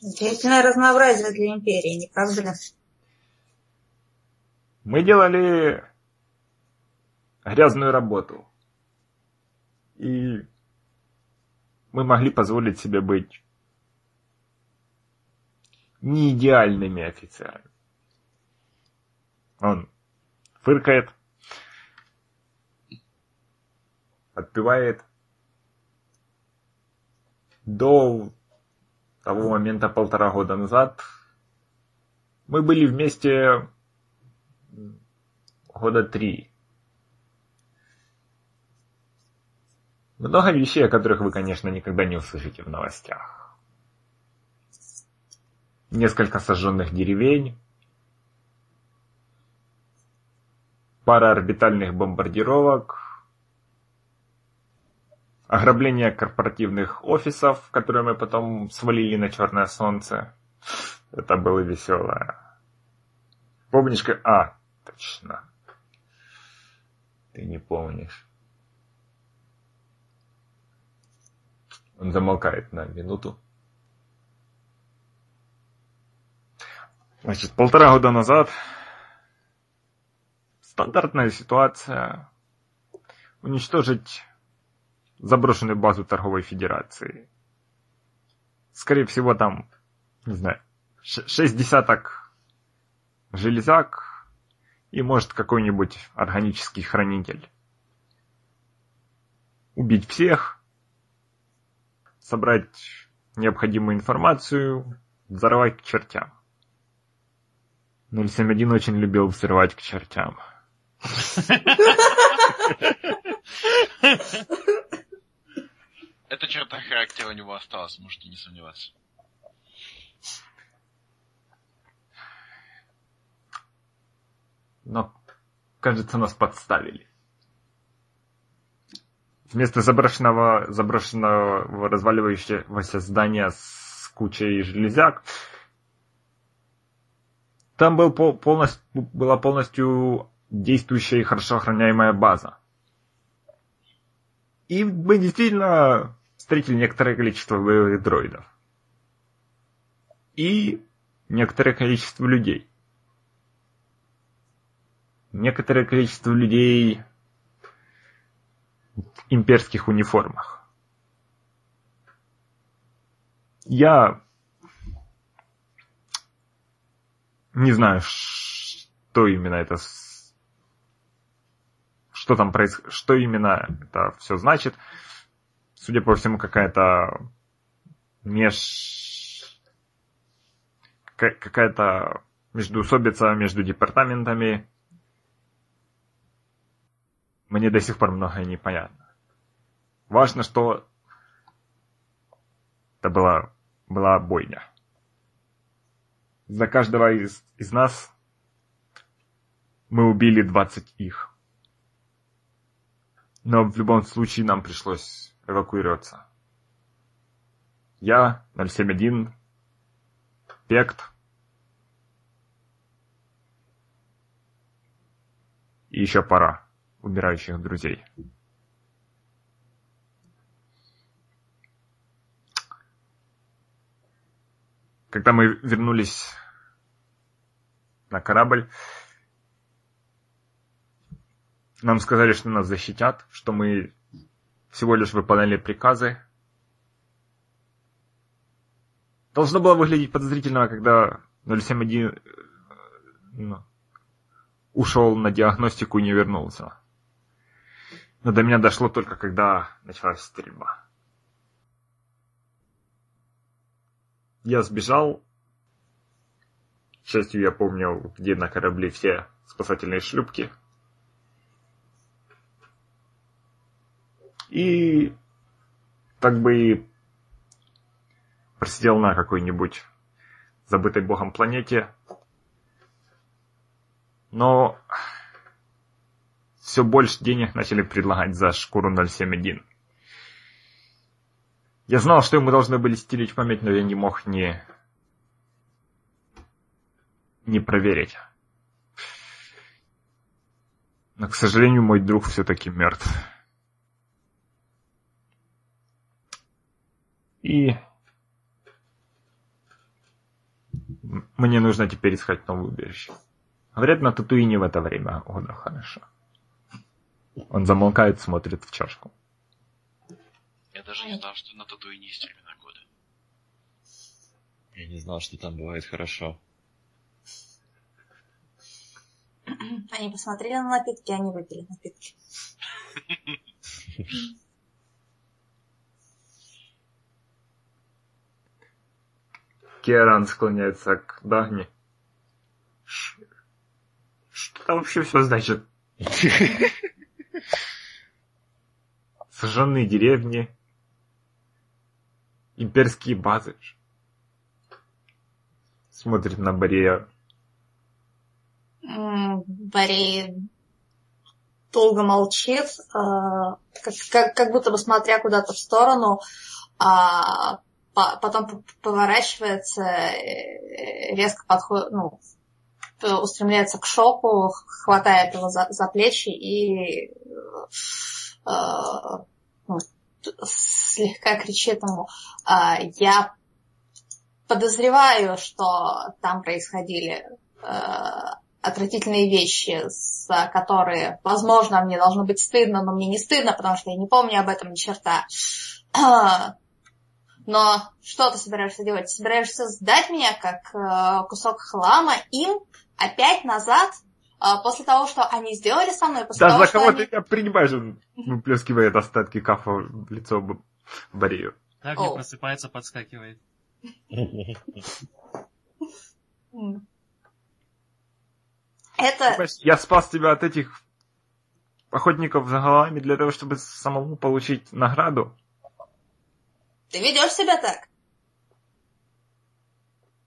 Интересное разнообразие для империи, не правда ли? Мы делали грязную работу. И мы могли позволить себе быть не идеальными офицерами. Он фыркает, отпевает. До того момента полтора года назад мы были вместе года три. Много вещей, о которых вы, конечно, никогда не услышите в новостях. Несколько сожженных деревень, пара орбитальных бомбардировок, ограбление корпоративных офисов, которые мы потом свалили на черное солнце. Это было веселое. Помнишь, как... А, точно. Ты не помнишь. Он замолкает на минуту. Значит, полтора года назад стандартная ситуация уничтожить заброшенную базу торговой федерации. Скорее всего, там, не знаю, шесть десяток железак и, может, какой-нибудь органический хранитель. Убить всех, собрать необходимую информацию, взорвать к чертям. 071 очень любил взрывать к чертям. Эта черта характера у него осталась, можете не сомневаться. Но, кажется, нас подставили. Вместо заброшенного, заброшенного разваливающегося здания с кучей железяк, там был пол, полностью, была полностью действующая и хорошо охраняемая база. И мы действительно встретили некоторое количество боевых дроидов. И некоторое количество людей. Некоторое количество людей в имперских униформах. Я не знаю, что именно это, что там происходит, что именно это все значит. Судя по всему, какая-то меж... какая-то междуусобица между департаментами, мне до сих пор многое непонятно. Важно, что это была, была бойня. За каждого из, из нас мы убили 20 их. Но в любом случае нам пришлось эвакуироваться. Я, 071, Пект и еще пора умирающих друзей. Когда мы вернулись на корабль, нам сказали, что нас защитят, что мы всего лишь выполняли приказы. Должно было выглядеть подозрительно, когда 071 э, ну, ушел на диагностику и не вернулся. Но до меня дошло только, когда началась стрельба. Я сбежал. К счастью, я помнил, где на корабле все спасательные шлюпки. И так бы просидел на какой-нибудь забытой богом планете. Но все больше денег начали предлагать за шкуру 071. Я знал, что ему должны были стереть память, но я не мог не... не проверить. Но, к сожалению, мой друг все-таки мертв. И мне нужно теперь искать новое убежище. Говорят, на Татуине в это время года хорошо. Он замолкает, смотрит в чашку. Я даже не знал, что на Татуине есть времена года. Я не знал, что там бывает хорошо. Они посмотрели на напитки, они выпили напитки. Керан склоняется к Дагне. Ш- Что там вообще все значит? Сожженные деревни, имперские базы. Смотрит на Борея. Борей долго молчит, э, как, как- как будто бы смотря куда-то в сторону, а потом поворачивается, э, резко подходит, ну, устремляется к шоку, хватает его за, за плечи и э, ну, слегка кричит ему, «А, я подозреваю, что там происходили э, отвратительные вещи, за которые, возможно, мне должно быть стыдно, но мне не стыдно, потому что я не помню об этом ни черта. Но что ты собираешься делать? Ты собираешься сдать меня как э, кусок хлама им опять назад, э, после того, что они сделали со мной, после Да того, за кого они... ты меня принимаешь? Выплескивает остатки кафа в лицо Борею. Дагни О. просыпается, подскакивает. Это... Понимаешь, Я спас тебя от этих охотников за головами для того, чтобы самому получить награду. Ты ведешь себя так?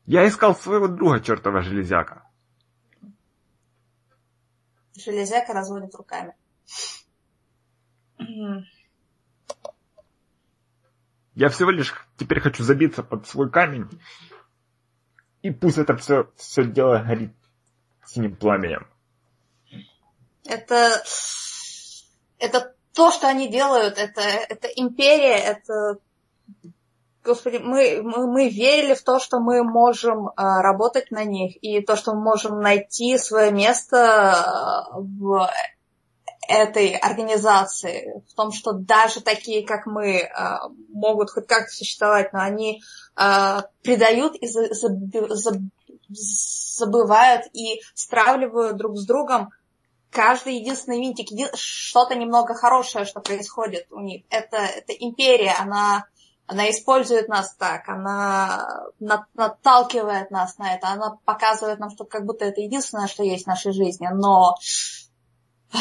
Я искал своего друга, чертова железяка. Железяка разводит руками. Я всего лишь теперь хочу забиться под свой камень. И пусть это все, все дело горит синим пламенем. Это... Это то, что они делают, это, это империя, это... Господи, мы, мы, мы верили в то, что мы можем а, работать на них, и то, что мы можем найти свое место а, в этой организации, в том, что даже такие, как мы, а, могут хоть как-то существовать, но они а, предают и за- заб- заб- забывают и стравливают друг с другом каждый единственный винтик, еди- что-то немного хорошее, что происходит у них. Это, это империя, она, она использует нас так, она на- наталкивает нас на это, она показывает нам, что как будто это единственное, что есть в нашей жизни, но...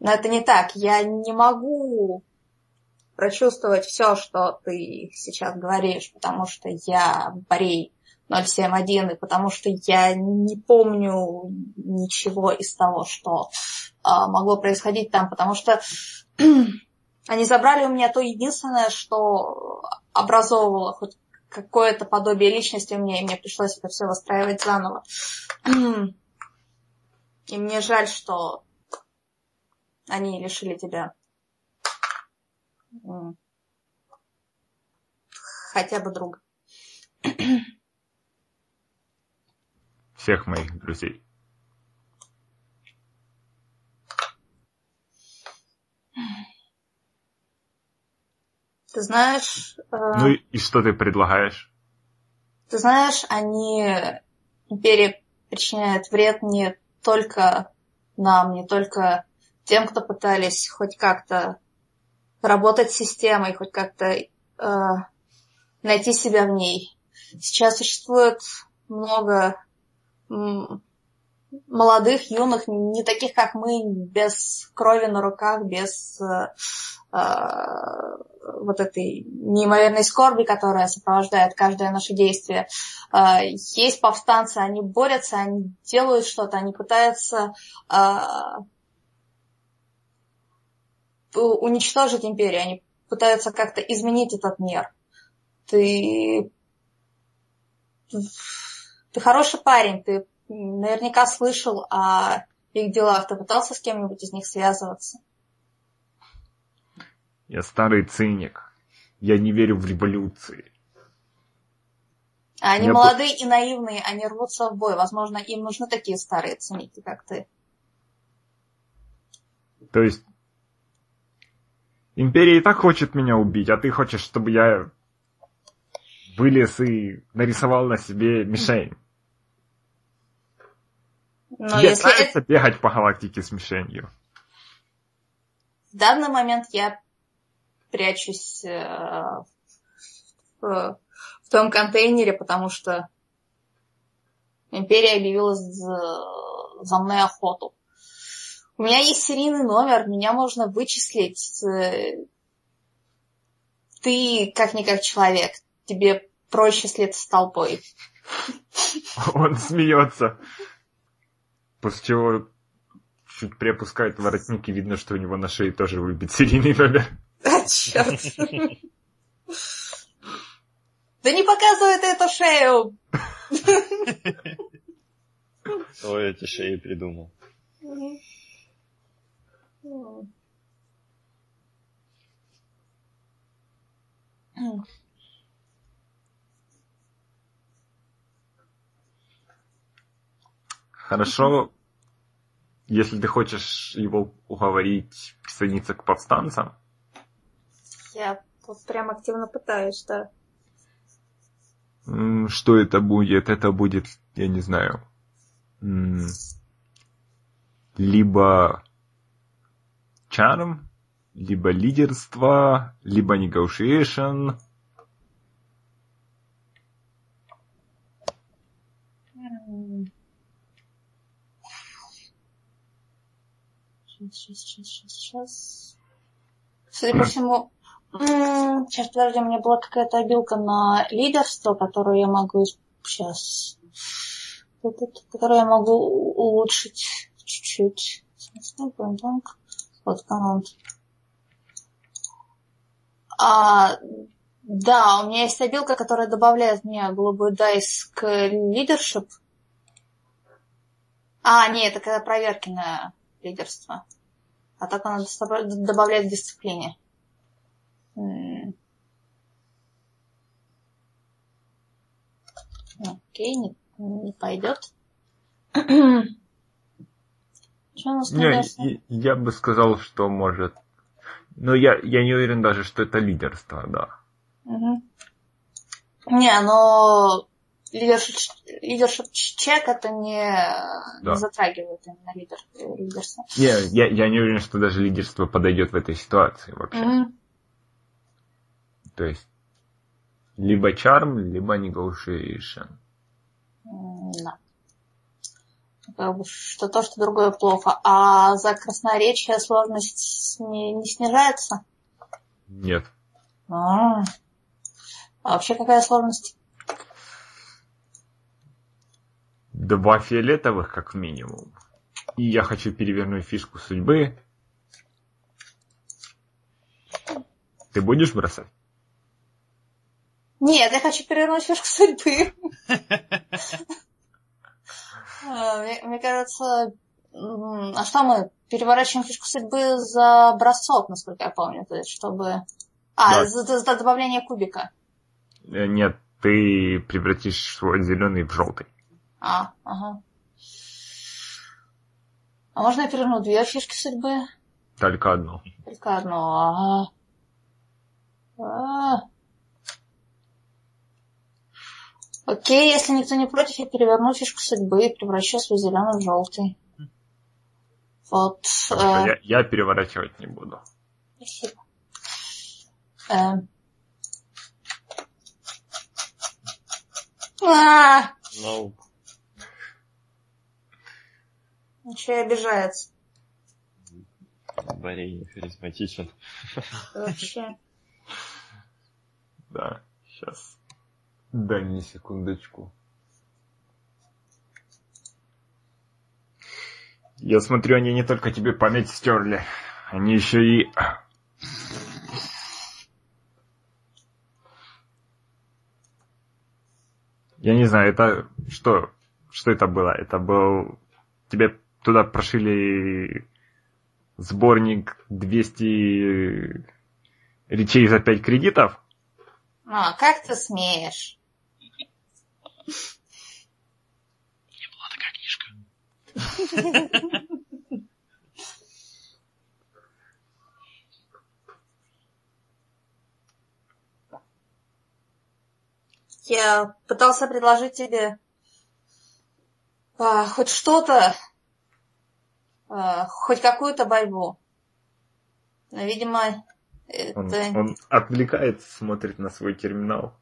Но это не так. Я не могу прочувствовать все, что ты сейчас говоришь, потому что я Борей 071, и потому что я не помню ничего из того, что а, могло происходить там, потому что они забрали у меня то единственное, что образовывало хоть какое-то подобие личности у меня, и мне пришлось это все выстраивать заново. И мне жаль, что они лишили тебя хотя бы друга. Всех моих друзей. Ты знаешь, э, Ну и, что ты предлагаешь? Ты знаешь, они, империя причиняет вред не только нам, не только тем, кто пытались хоть как-то работать с системой, хоть как-то э, найти себя в ней. Сейчас существует много молодых, юных, не таких, как мы, без крови на руках, без э, э, вот этой неимоверной скорби, которая сопровождает каждое наше действие. Э, есть повстанцы, они борются, они делают что-то, они пытаются э, уничтожить империю, они пытаются как-то изменить этот мир. Ты ты хороший парень, ты наверняка слышал о их делах. Ты пытался с кем-нибудь из них связываться? Я старый циник. Я не верю в революции. Они Я молодые и наивные, они рвутся в бой. Возможно, им нужны такие старые циники, как ты. То есть Империя и так хочет меня убить, а ты хочешь, чтобы я вылез и нарисовал на себе мишень. Но Тебе если нравится бегать по галактике с мишенью? в данный момент я прячусь э, в, в том контейнере, потому что империя объявила за, за мной охоту. У меня есть серийный номер, меня можно вычислить. Э, Ты как-никак человек, тебе проще слиться с толпой. Он смеется. После чего чуть приопускает воротник, и видно, что у него на шее тоже выбит серийный номер. А, черт. Да не показывай ты эту шею! Кто эти шеи придумал? Хорошо, если ты хочешь его уговорить присоединиться к повстанцам, Я вот прям активно пытаюсь, да. что это будет? Это будет, я не знаю, либо charm, либо лидерство, либо negotiation. Сейчас, сейчас, сейчас, сейчас. Судя по всему... Сейчас, подожди, у меня была какая-то обилка на лидерство, которую я могу... Сейчас. Которую я могу улучшить чуть-чуть. Вот команд. А, да, у меня есть обилка, которая добавляет мне голубой дайс к лидершип. А, нет, это когда проверки на лидерство. А так она добавляет дисциплине. М. Окей, не, не пойдет. Что у нас Не, я, я бы сказал, что может... Но я, я не уверен даже, что это лидерство, да. Мгм. Не, но лидершип, чек это не, Да. не затрагивает именно лидер, лидерство. Не, я, я не уверен, что даже лидерство подойдет в этой ситуации вообще. Мгм. То есть, либо charm, либо negotiation. Да. Как бы Что то, что другое плохо. А за красноречие сложность не, не снижается? Нет. А. А вообще какая сложность? Два фиолетовых, как минимум. И я хочу перевернуть фишку судьбы. Ты будешь бросать? Нет, я хочу перевернуть фишку судьбы. А, Мне кажется, а что мы переворачиваем фишку судьбы за бросок, насколько я помню, то есть чтобы... А, за- за добавление кубика. Э, Нет, ты превратишь свой зеленый в желтый. А, ага. А можно я переверну две фишки судьбы? Только одну. Только одну. Ага. А. Окей, если никто не против, я переверну фишку судьбы и превращу свой зеленый в желтый. Вот. Э, я, я переворачивать не буду. Спасибо. Э. А, Ну, Ничего и обижается. Борей не харизматичен. Вообще. Да, сейчас. Дай мне секундочку. Я смотрю, они не только тебе память стерли, они еще и... Я не знаю, это что? Что это было? Это был... Тебе туда прошили сборник 200 речей за 5 кредитов? А, как ты смеешь? Была такая книжка. Я пытался предложить тебе а, хоть что-то, хоть какую-то борьбу. Но, видимо, Он, это... он отвлекается, смотрит на свой терминал.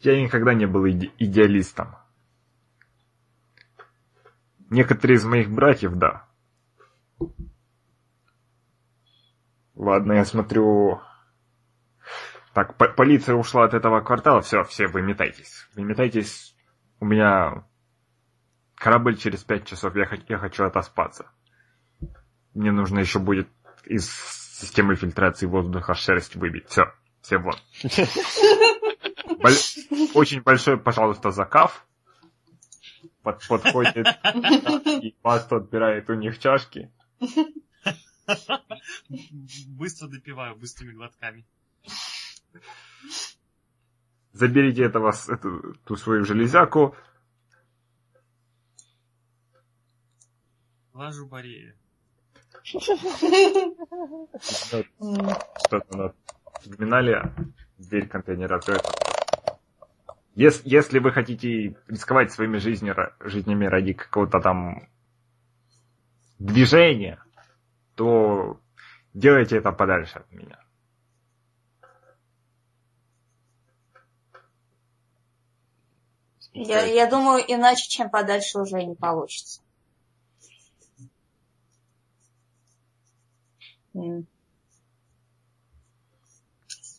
Я никогда не был иде- идеалистом. Некоторые из моих братьев, да. Ладно, я смотрю... Так, по- полиция ушла от этого квартала, все, все, выметайтесь. Выметайтесь. У меня корабль через пять часов, я, я хочу отоспаться. Мне нужно еще будет из системы фильтрации воздуха шерсть выбить. Все, все вон. Очень большой, пожалуйста, закав. Под- подходит и пасту отбирает у них чашки. Быстро допиваю, быстрыми глотками. Заберите этого, с- эту, ту свою железяку. Лажу Борея. м, Что-то на терминале. Дверь контейнера открыта. Ес- Если вы хотите рисковать своими жизнями ради какого-то там движения, то делайте это подальше от меня. Я, я думаю, иначе, чем подальше, уже не получится.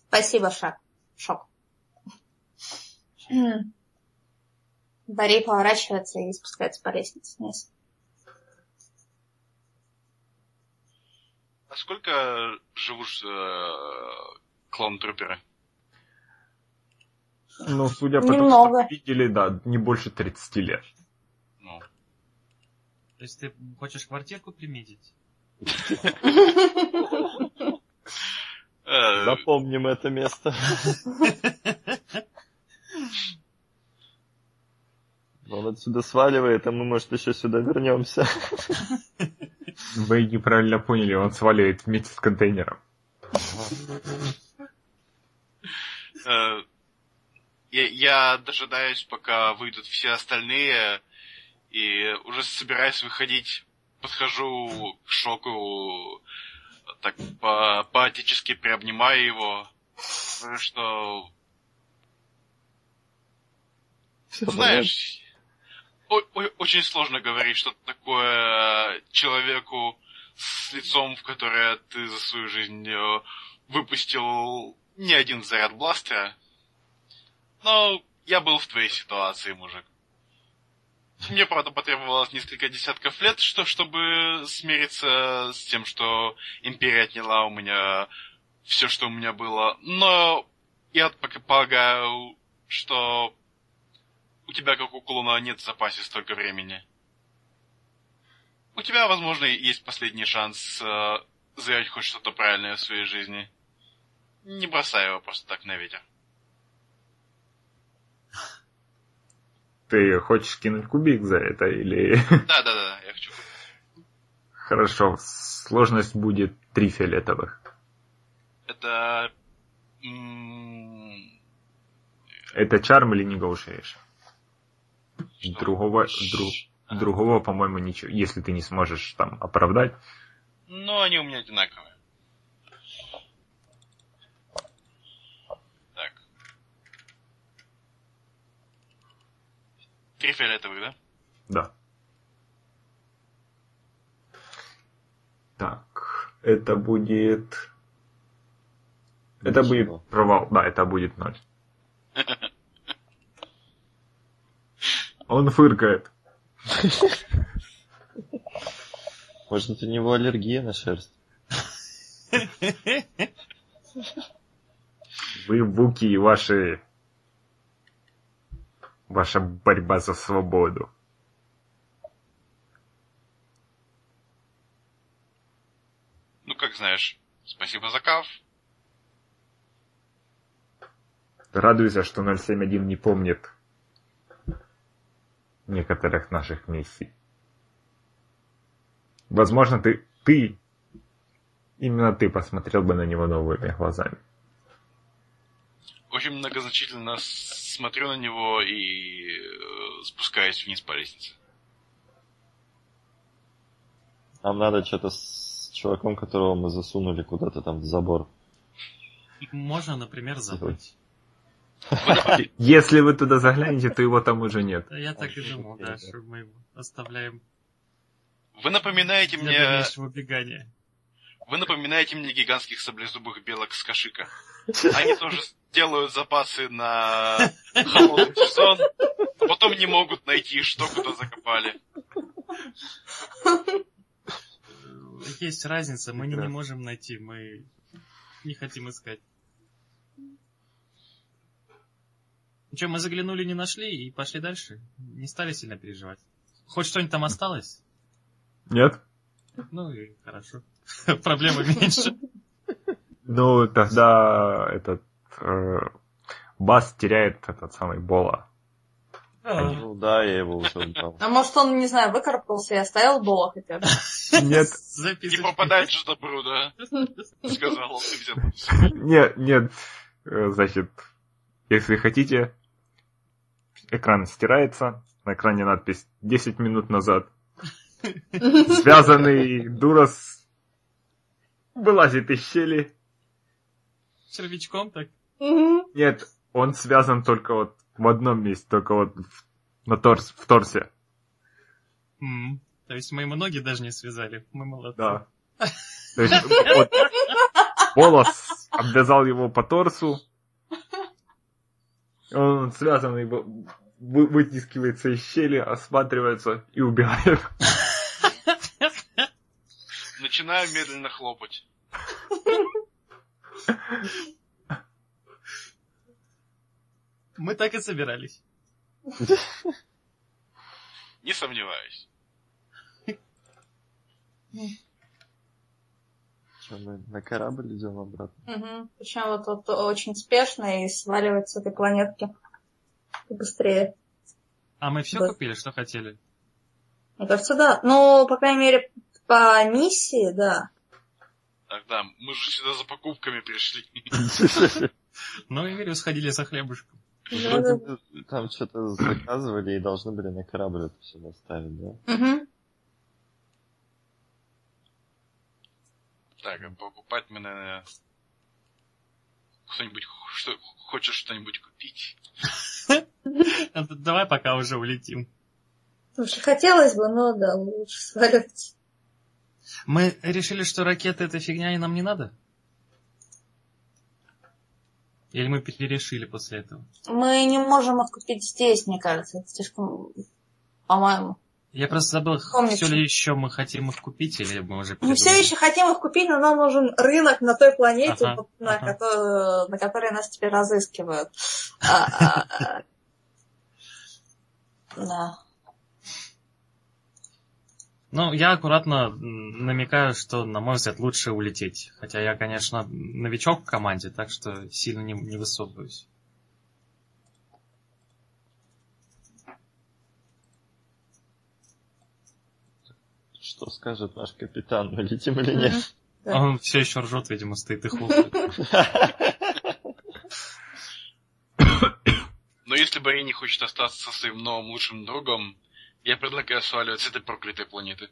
Спасибо, Шак. Шок. Борей поворачивается и спускается по лестнице вниз. А сколько живут э, клон-труперы? Ну, судя по тому, что видели, да, не больше 30 лет. Ну, То есть ты хочешь квартирку приметить? э, Запомним это место. Он отсюда сваливает, а мы, может, еще сюда вернемся. Вы неправильно поняли, он сваливает вместе с контейнером. Я, я дожидаюсь, пока выйдут все остальные, и уже собираюсь выходить, подхожу к шоку, так по поотечески приобнимаю его, говорю, что Всё Знаешь, о- о- очень сложно говорить что-то такое человеку с лицом, в которое ты за свою жизнь э, выпустил не один заряд бластера. Но я был в твоей ситуации, мужик. Мне, правда, потребовалось несколько десятков лет, что, чтобы смириться с тем, что Империя отняла у меня все, что у меня было. Но я полагаю, что у тебя, как у клона, нет в запасе столько времени. У тебя, возможно, есть последний шанс э, сделать хоть что-то правильное в своей жизни. Не бросай его просто так на ветер. Ты хочешь кинуть кубик за это или... Да-да-да, я хочу. Хорошо, сложность будет три фиолетовых. Это Это чарм или negotiation? что? Другого, друг, а. другого, по-моему, ничего. Если ты не сможешь там оправдать. Ну, они у меня одинаковые. Так. Три фиолетовых, да? Да. Так, это будет... Это будет провал. Да, это будет ноль. Он фыркает. Может, у него аллергия на шерсть? Вы, буки, ваши... Ваша борьба за свободу. Ну, как знаешь. Спасибо за кав. Радуйся, что 071 не помнит некоторых наших миссий. Возможно, ты, ты, именно ты посмотрел бы на него новыми глазами. Очень многозначительно смотрю на него и э, спускаюсь вниз по лестнице. Нам надо что-то с чуваком, которого мы засунули куда-то там в забор. Можно, например, забыть. Если вы туда заглянете, то его там уже нет. Я так и думал, да, что мы его оставляем Вы напоминаете для мне... дальнейшего убегания. Вы напоминаете мне гигантских саблезубых белок с кашика. Они тоже делают запасы на холодный сезон, а потом не могут найти, что куда закопали. Есть разница, мы не, не можем найти, мы не хотим искать. Ну что, мы заглянули, не нашли и пошли дальше. Не стали сильно переживать. Хоть что-нибудь там осталось? Нет? Ну и хорошо. Проблемы меньше. Ну, тогда этот э, Бас теряет этот самый Бола. А, Ну да, я его уже убрал. А может он, не знаю, выкарабкался и оставил Бола хотя бы? Нет, Не попадать же добру, да? Сказал ты взял. нет, нет. Э, Значит, если хотите, экран стирается, на экране надпись 10 минут назад. Связанный Дурас вылазит из щели. Червячком так. Нет, он связан только вот в одном месте, только вот в- на торс, в торсе. М. То есть мы ему ноги даже не связали. Мы молодцы. Да. То есть вот волос обвязал его по торсу. Он вы- вы- вытискивается из щели, осматривается и убегает. Начинаю медленно хлопать. Мы так и собирались. Не сомневаюсь. Что, мы на корабль идем обратно? Мгм. Причем вот, вот очень спешно и сваливать с этой планетки быстрее. А мы все Да. купили, что хотели? Мне кажется, да. Ну, по крайней мере, по миссии, да. Так, да, мы же сюда за покупками пришли. Ну, и говорю, сходили за хлебушком. Вроде там что-то заказывали и должны были на корабль это все доставить, да? Мгм. Так, а покупать мы, наверное... Кто-нибудь что, хочет что-нибудь купить? Давай пока уже улетим. Слушай, хотелось бы, но да, лучше сваливать. Мы решили, что ракеты это фигня и нам не надо? Или мы перерешили после этого? Мы не можем их купить здесь, мне кажется. Это слишком, по-моему. Я просто забыл, Помните. все ли еще мы хотим их купить, или мы уже Мы передумали? все еще хотим их купить, но нам нужен рынок на той планете, Ага, вот на, ага. ко- на которой нас теперь разыскивают. А, а, а. Да. Ну, я аккуратно намекаю, что, на мой взгляд, лучше улететь. Хотя я, конечно, новичок в команде, так что сильно не, не высовываюсь. Что скажет наш капитан, мы летим или нет? Он все еще ржет, видимо, стоит и хлопает. Но если Барри не хочет остаться со своим новым лучшим другом, я предлагаю сваливать с этой проклятой планеты.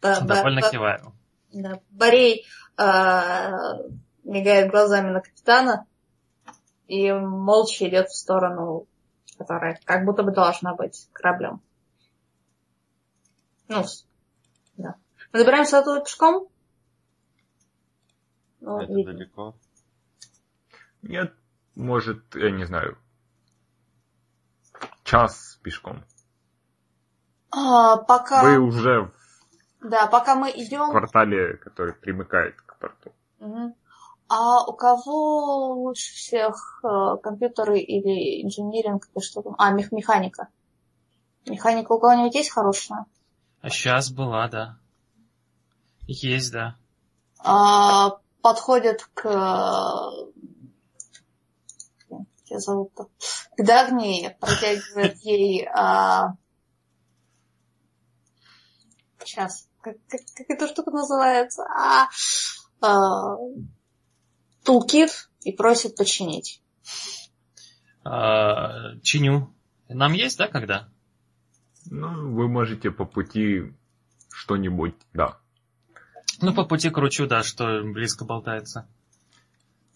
Да, Довольно да. киваю. Да. Борей э, мигает глазами на капитана и молча идет в сторону, которая как будто бы должна быть кораблем. Ну, да. Мы добираемся оттуда пешком? Ну, Это видно. далеко. Нет, может, я не знаю, час пешком. А, пока, Вы уже в да, пока мы идем, квартале, который примыкает к порту. Мгм. А у кого лучше всех э, компьютеры или инжиниринг или что там? А, мех- механика. Механика у кого-нибудь есть хорошая? А сейчас была, да. Есть, да. А, подходит к... Как тебя зовут-то? К Дагни, протягивает ей... а, Сейчас. Как, как- как эта штука называется? А, а, Тулкит и просит починить. А, чиню. Нам есть, да, когда? Ну, вы можете по пути что-нибудь, да. Ну, по пути кручу, да, что близко болтается.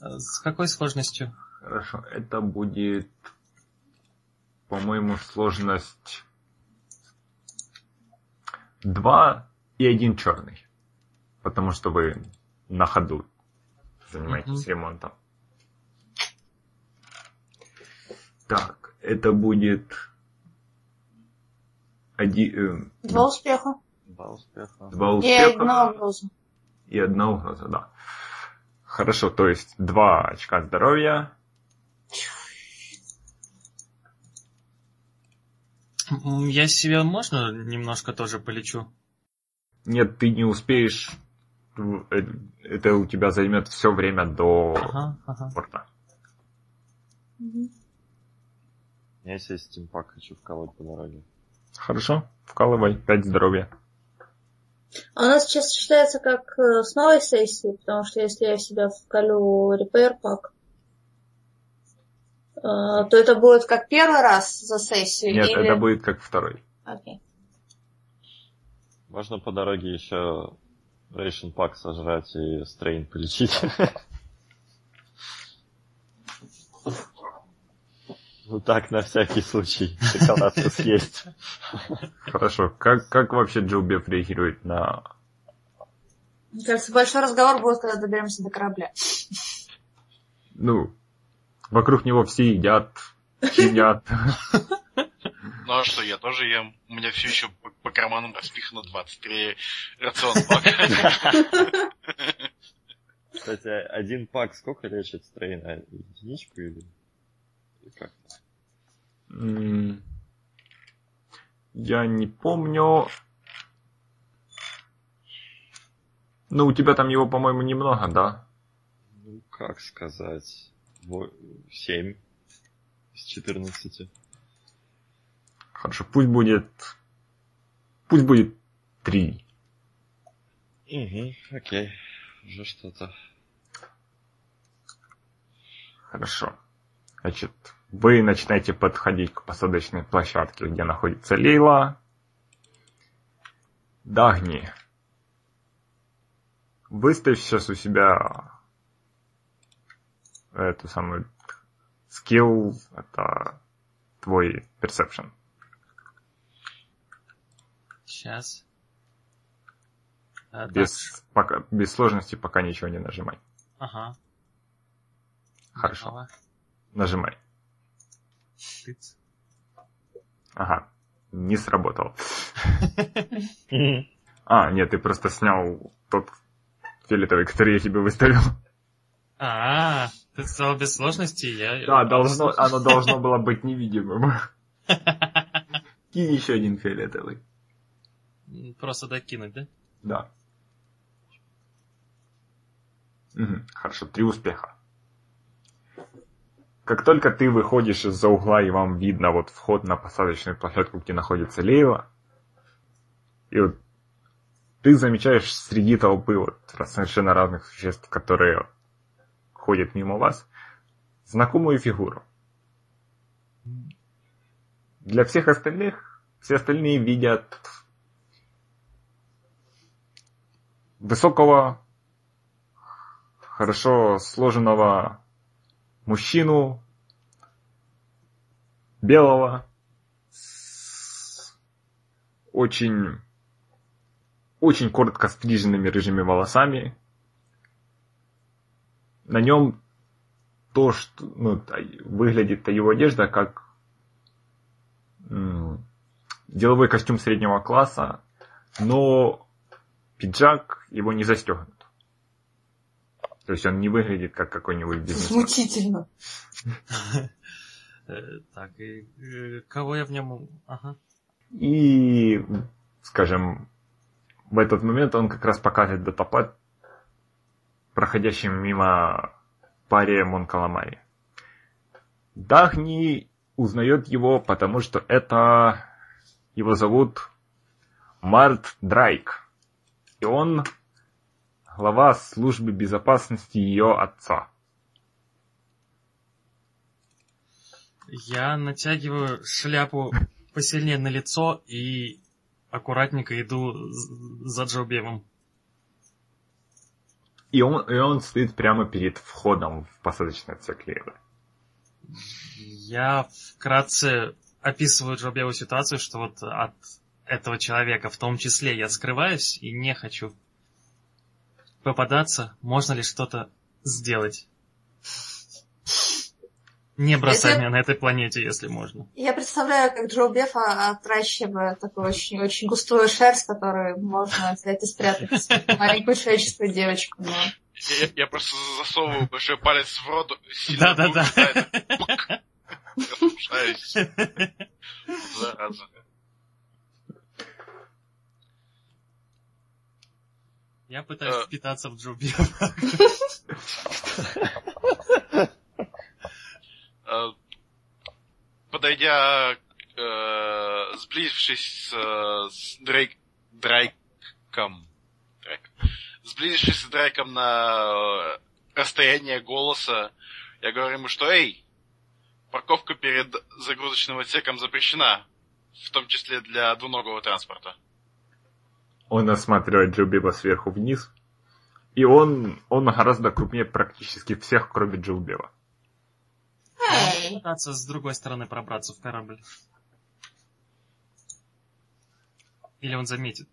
С какой сложностью? Хорошо, это будет, по-моему, сложность 2 и один черный. Потому что вы на ходу занимаетесь Мгм. ремонтом. Так, это будет один, э, Два успеха. Два успеха. два И успеха одна угроза. и одна угроза, да. Хорошо, то есть два очка здоровья, Я себе можно немножко тоже полечу? Нет, ты не успеешь. э, Это у тебя займет все время до Ага, ага. порта. Я себе стимпак хочу вколоть по дороге. Хорошо, вкалывай, 5 здоровья. А у нас сейчас считается как э, с новой сессии, потому что если я себя вколю repair пак, э, то это будет как первый раз за сессию Нет, или... это будет как второй. Окей. Можно по дороге еще рейшн пак сожрать и стрейн полечить. Ну так, на всякий случай. Шоколадку съесть. Хорошо, как, как вообще Джилбеф реагирует на... Мне кажется, большой разговор будет, когда доберемся до корабля. Ну, вокруг него все едят, чинят. Ну а что, я тоже ем. У меня все еще по, по карманам распихано 23 рацион пака. Кстати, один пак сколько лечит стрейн? А, Единичку или... или как? Я не помню. Ну, у тебя там его, по-моему, немного, да? Ну, как сказать? Во- Семь из четырнадцати. Хорошо, пусть будет... Пусть будет три. Угу, окей. Уже что-то. Хорошо. Значит, вы начинаете подходить к посадочной площадке, где находится Лейла. Дагни. Выставь сейчас у себя эту самую скилл, это твой perception. Сейчас. А, так. Без, пока, без сложности пока ничего не нажимай. Ага. Хорошо. Готово. Нажимай. Тыц. Ага. Не сработал. А, нет, ты просто снял тот фиолетовый, который я тебе выставил. А, ты сказал без сложности, я... Да, должно, оно должно было быть невидимым. Кинь еще один фиолетовый. Просто докинуть, да? Да. Мгм, Хорошо, три успеха. Как только ты выходишь из-за угла и вам видно вот вход на посадочную площадку, где находится Лейла, и вот ты замечаешь среди толпы вот совершенно разных существ, которые ходят мимо вас, знакомую фигуру. Для всех остальных, все остальные видят высокого, хорошо сложенного мужчину, белого, с очень, очень коротко стриженными рыжими волосами. На нем то, что ну, выглядит его одежда как деловой костюм среднего класса, но пиджак его не застегнут. То есть он не выглядит как какой-нибудь бизнесмен. Смутительно. Э, Так, и э, кого я в нем... Ага. И, скажем, в этот момент он как раз показывает датапад проходящим мимо паре Монкаламари. Дагни узнает его, потому что это его зовут Март Драйк. И он глава службы безопасности ее отца. Я натягиваю шляпу посильнее на лицо и аккуратненько иду за Джоубевым. И он, и он стоит прямо перед входом в посадочный отсек Лейлы. Я вкратце описываю Джоубеву ситуацию, что вот от этого человека в том числе я скрываюсь и не хочу попадаться. Можно ли что-то сделать? Не бросай Это- меня на этой планете, если можно. Я представляю, как Джо Беф а, отращивает такую очень, очень густую шерсть, которую можно взять и спрятать маленькую человеческую девочку. Но... Я, я просто засовываю большой палец в рот, сильно Да-да-да. Зараза. Я пытаюсь Э. впитаться в Джоубева. Э, Подойдя, э, сблизившись с, э, с Дрейк, Драйком, Драйк, сблизившись с Драйком на э, расстояние голоса, я говорю ему, что «Эй, парковка перед загрузочным отсеком запрещена, в том числе для двуногого транспорта». Он осматривает Джилбеба сверху вниз. И он, он гораздо крупнее практически всех, кроме Джилбеба. Эй, Пытаться с другой стороны пробраться в корабль. Или он заметит.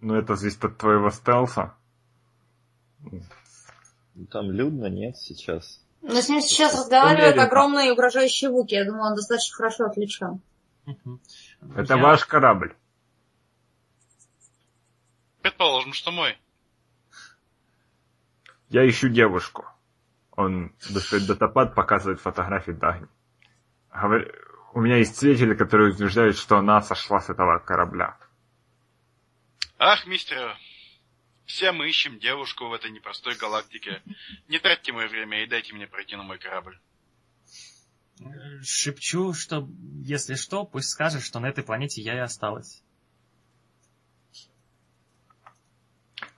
Но это зависит от твоего стелса. Ну, Там людно, нет, сейчас. но с ним сейчас разговаривают огромные угрожающие вуки. Я думаю, он достаточно хорошо отличен. Это Я- ваш корабль. Предположим, что мой. Я ищу девушку. Он достает датапад, показывает фотографии Дагни. Говор- У меня есть свидетели, которые утверждают, что она сошла с этого корабля. Ах, мистер, все мы ищем девушку в этой непростой галактике. Не тратьте мое время и дайте мне пройти на мой корабль. Шепчу, что если что, пусть скажет, что на этой планете я и осталась.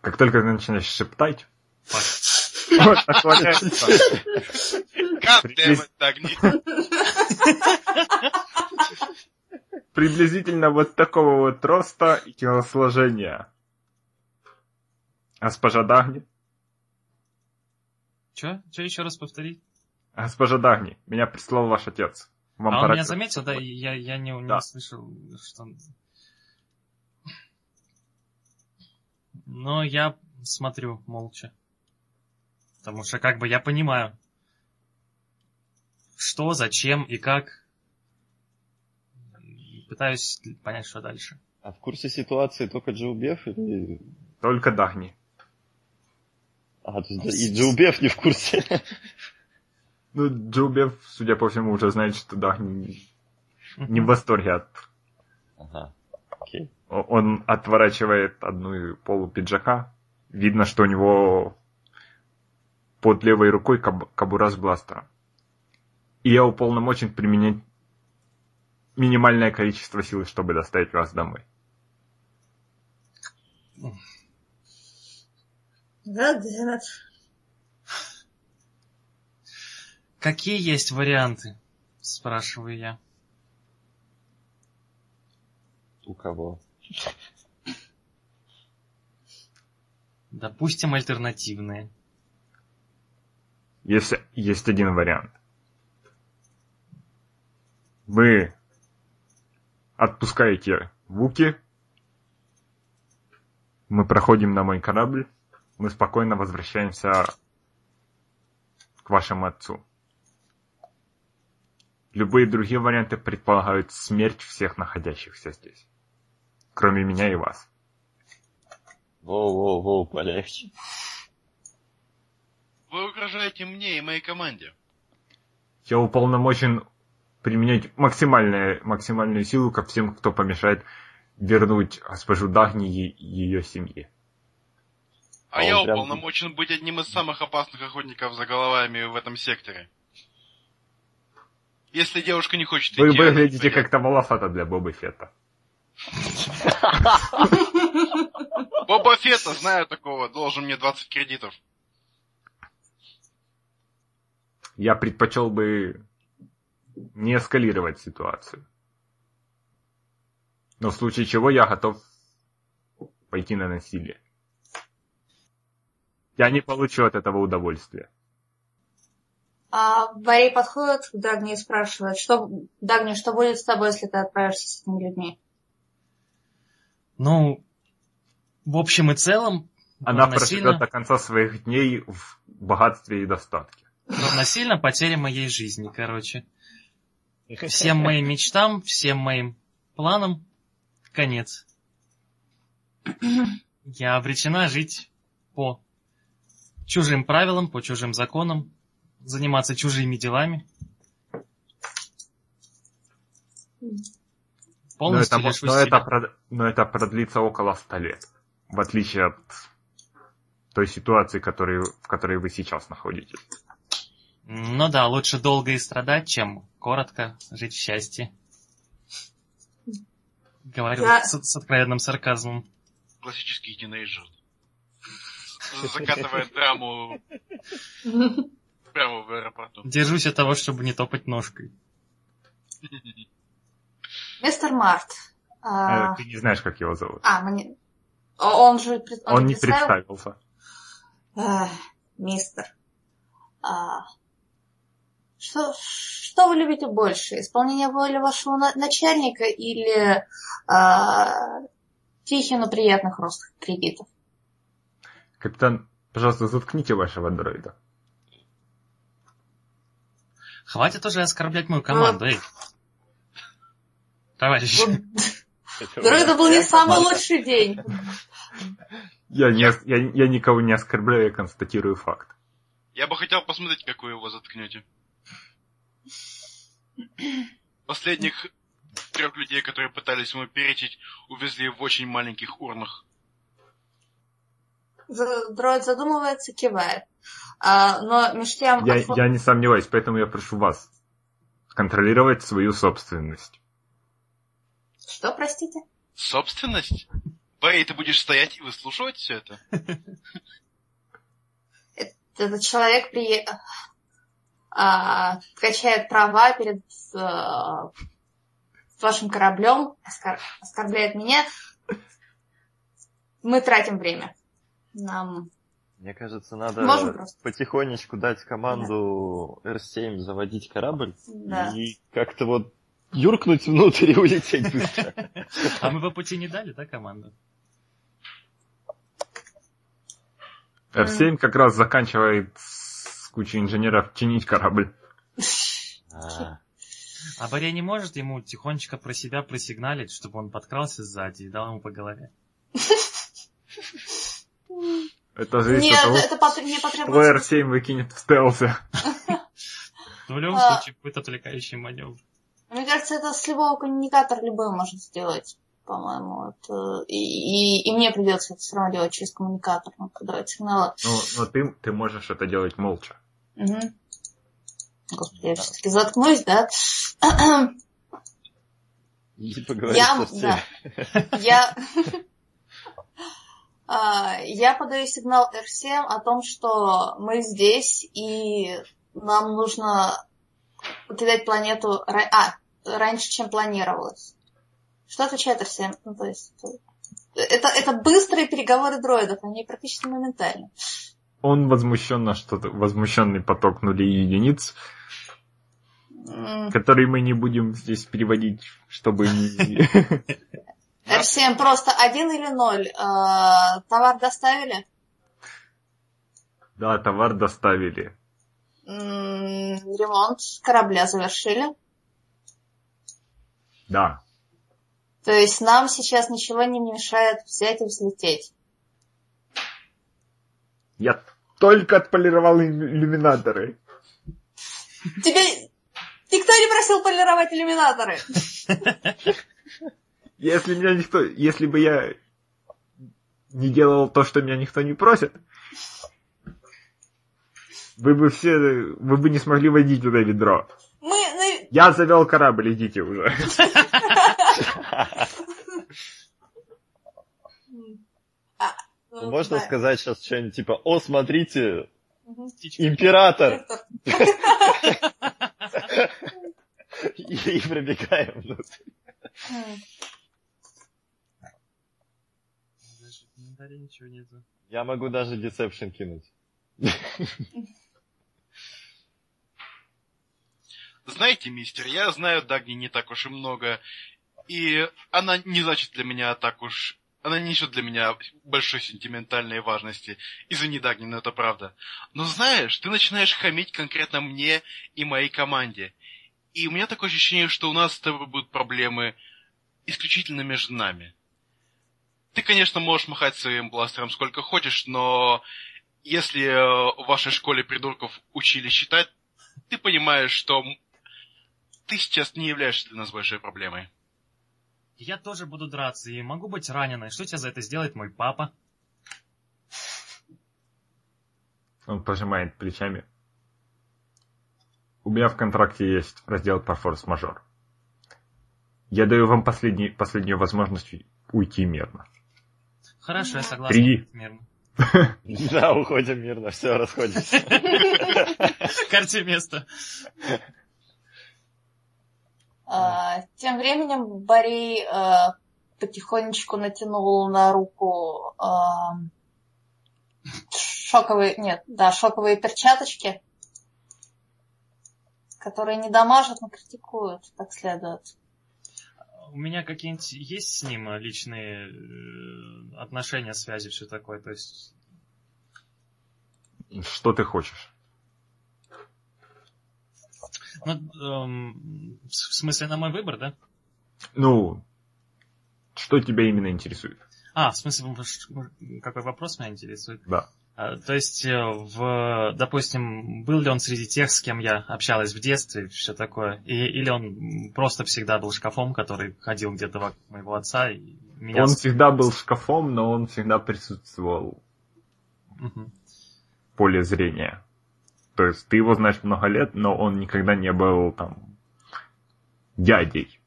Как только ты начинаешь шептать, Факт. Вот Дагни. приблизительно вот такого вот роста и телосложения. Госпожа Дагни. Че? Че еще раз повторить? Госпожа Дагни, меня прислал ваш отец. Вам а он меня заметил, да? Я, я не, не Да. услышал, что... он- Но я смотрю молча. Потому что как бы я понимаю, что, зачем и как. Пытаюсь понять, что дальше. А в курсе ситуации только Джилбеф или... Только Дагни. А, то есть и Джилбеф не в курсе. Ну, Джилбев, судя по всему, уже знает, что Дагни не в восторге от... Ага, окей. Он отворачивает одну полу пиджака. Видно, что у него под левой рукой каб- кобура с бластером. И я уполномочен применять минимальное количество силы, чтобы доставить вас домой. Да, Какие есть варианты? Спрашиваю я. У кого? Допустим, альтернативные. Есть, есть один вариант. Вы отпускаете Вуки, мы проходим на мой корабль, мы спокойно возвращаемся к вашему отцу. Любые другие варианты предполагают смерть всех находящихся здесь. Кроме меня и вас. Воу-воу-воу, полегче. Вы угрожаете мне и моей команде. Я уполномочен применять максимальную, максимальную силу ко всем, кто помешает вернуть госпожу Дагни и ее семье. А, А я прям- уполномочен быть одним из самых опасных охотников за головами в этом секторе. Если девушка не хочет Вы идти, выглядите вперед. как-то маловато для Бобы Фетта. Боба Фетта, знаю такого, должен мне 20 кредитов. Я предпочел бы не эскалировать ситуацию. Но в случае чего я готов пойти на насилие. Я не получу от этого удовольствия. А Борей подходит к Дагни и спрашивает, что, Дагни, что будет с тобой, если ты отправишься с этими людьми? Ну, в общем и целом, Она равносильно, проживет до конца своих дней в богатстве и достатке. Равносильно потере моей жизни, короче. Всем моим мечтам, всем моим планам конец. Я обречена жить по чужим правилам, по чужим законам, заниматься чужими делами. Но Полностью это, но, это, себя. прод- но это продлится около 100 лет. В отличие от той ситуации, которой- в которой вы сейчас находитесь. Ну да, лучше долго и страдать, чем коротко жить в счастье. Говорю Я- с, с откровенным сарказмом. Классический тинейджер. Закатывает драму прямо в аэропорту. Держусь от того, чтобы не топать ножкой. Мистер Март. Э, А, Ты не знаешь, как его зовут. а, мне... Он же... пред- Он не представил? представился. Эх, мистер. А, что, что вы любите больше? Исполнение воли вашего на- начальника или а, тихий, но приятный хруст кредитов? Капитан, пожалуйста, заткните вашего дроида. Хватит уже оскорблять мою команду, эй. Товарищ, Дроида был не самый лучший день. Я, не, я, я никого не оскорбляю, я констатирую факт. Я бы хотел посмотреть, как вы его заткнете. Последних трех людей, которые пытались ему перечить, увезли в очень маленьких урнах. Дроид задумывается, кивает. А, но меж тем... Я, я не сомневаюсь, поэтому я прошу вас контролировать свою собственность. Что, простите? Собственность? Борей, ты будешь стоять и выслушивать все это? Этот человек при... а, качает права перед а, вашим кораблем, оскор- оскорбляет меня. Мы тратим время. Нам... Мне кажется, надо Можем просто? потихонечку дать команду R7 заводить корабль Да. и как-то вот юркнуть внутрь и улететь быстро. а мы по пути не дали, да, команду? R7 как раз заканчивает кучей инженеров чинить корабль. А, А Боря не может ему тихонечко про себя просигналить, чтобы он подкрался сзади и дал ему по голове. Это зависит Нет, от того, это пот- не что потребуется. R7 выкинет в стелсе. Но в любом А. случае, какой-то отвлекающий маневр. Мне кажется, это с любого коммуникатора любой может сделать, по-моему. Это- И, и- и мне придется это все равно делать через коммуникатор, ну, подавать сигналы. Но, но ты, ты можешь это делать молча. Мгм. Господи, я все-таки заткнусь, да? и поговорить Я, да. Я, А, я подаю сигнал R7 о том, что мы здесь, и нам нужно покидать планету а, раньше, чем планировалось. Что отвечает Арсен? Ну, то есть, это, это быстрые переговоры дроидов, они практически моментальны. Он возмущенно что-то, возмущенный поток нулей и единиц, М, который мы не будем здесь переводить, чтобы не... Арсен, просто один или ноль. А, товар доставили? Да, товар доставили. Ремонт корабля завершили? Да. То есть нам сейчас ничего не мешает взять и взлететь. Я только отполировал иллю- иллюминаторы. Тебе никто не просил полировать иллюминаторы. Если меня никто... Если бы я не делал то, что меня никто не просит, вы бы все... Вы бы не смогли водить это ведро. Мы... на- Я завел корабль, идите уже. А, ну, Ну, Можно да. сказать сейчас что-нибудь типа, о, смотрите, император! И, пробегаем внутрь. М. Даже в инвентаре ничего нету. Я могу даже десепшн кинуть. Знаете, мистер, я знаю Дагни не так уж и много, и она не значит для меня так уж... Она не несет для меня большой сентиментальной важности. Извини, Дагни, но это правда. Но знаешь, ты начинаешь хамить конкретно мне и моей команде. И у меня такое ощущение, что у нас с тобой будут проблемы исключительно между нами. Ты, конечно, можешь махать своим бластером сколько хочешь, но если э, в вашей школе придурков учили считать, ты понимаешь, что ты сейчас не являешься для нас большой проблемой. Я тоже буду драться и могу быть раненой. Что тебе за это сделает мой папа? Он пожимает плечами. У меня в контракте есть раздел про форс-мажор. Я даю вам последний, последнюю возможность уйти мирно. Хорошо, я согласен. Три. Мирно. Да, уходим мирно, все, расходимся. Карте место. А, Тем временем Барри э, потихонечку натянул на руку а, шоковые, нет, да, шоковые перчаточки, которые не дамажат, но критикуют, как следует. У меня какие-нибудь есть с ним личные э, отношения, связи, все такое? То есть Что ты хочешь? Ну, эм, в смысле, на мой выбор, да? Ну, что тебя именно интересует? А, в смысле, какой вопрос меня интересует? Да. А, То есть, э, в, допустим, был ли он среди тех, с кем я общалась в детстве, все такое? И, или он просто всегда был шкафом, который ходил где-то вокруг моего отца и меня... Он всегда был шкафом, но он всегда присутствовал в поле зрения. То есть ты его знаешь много лет, но он никогда не был там дядей.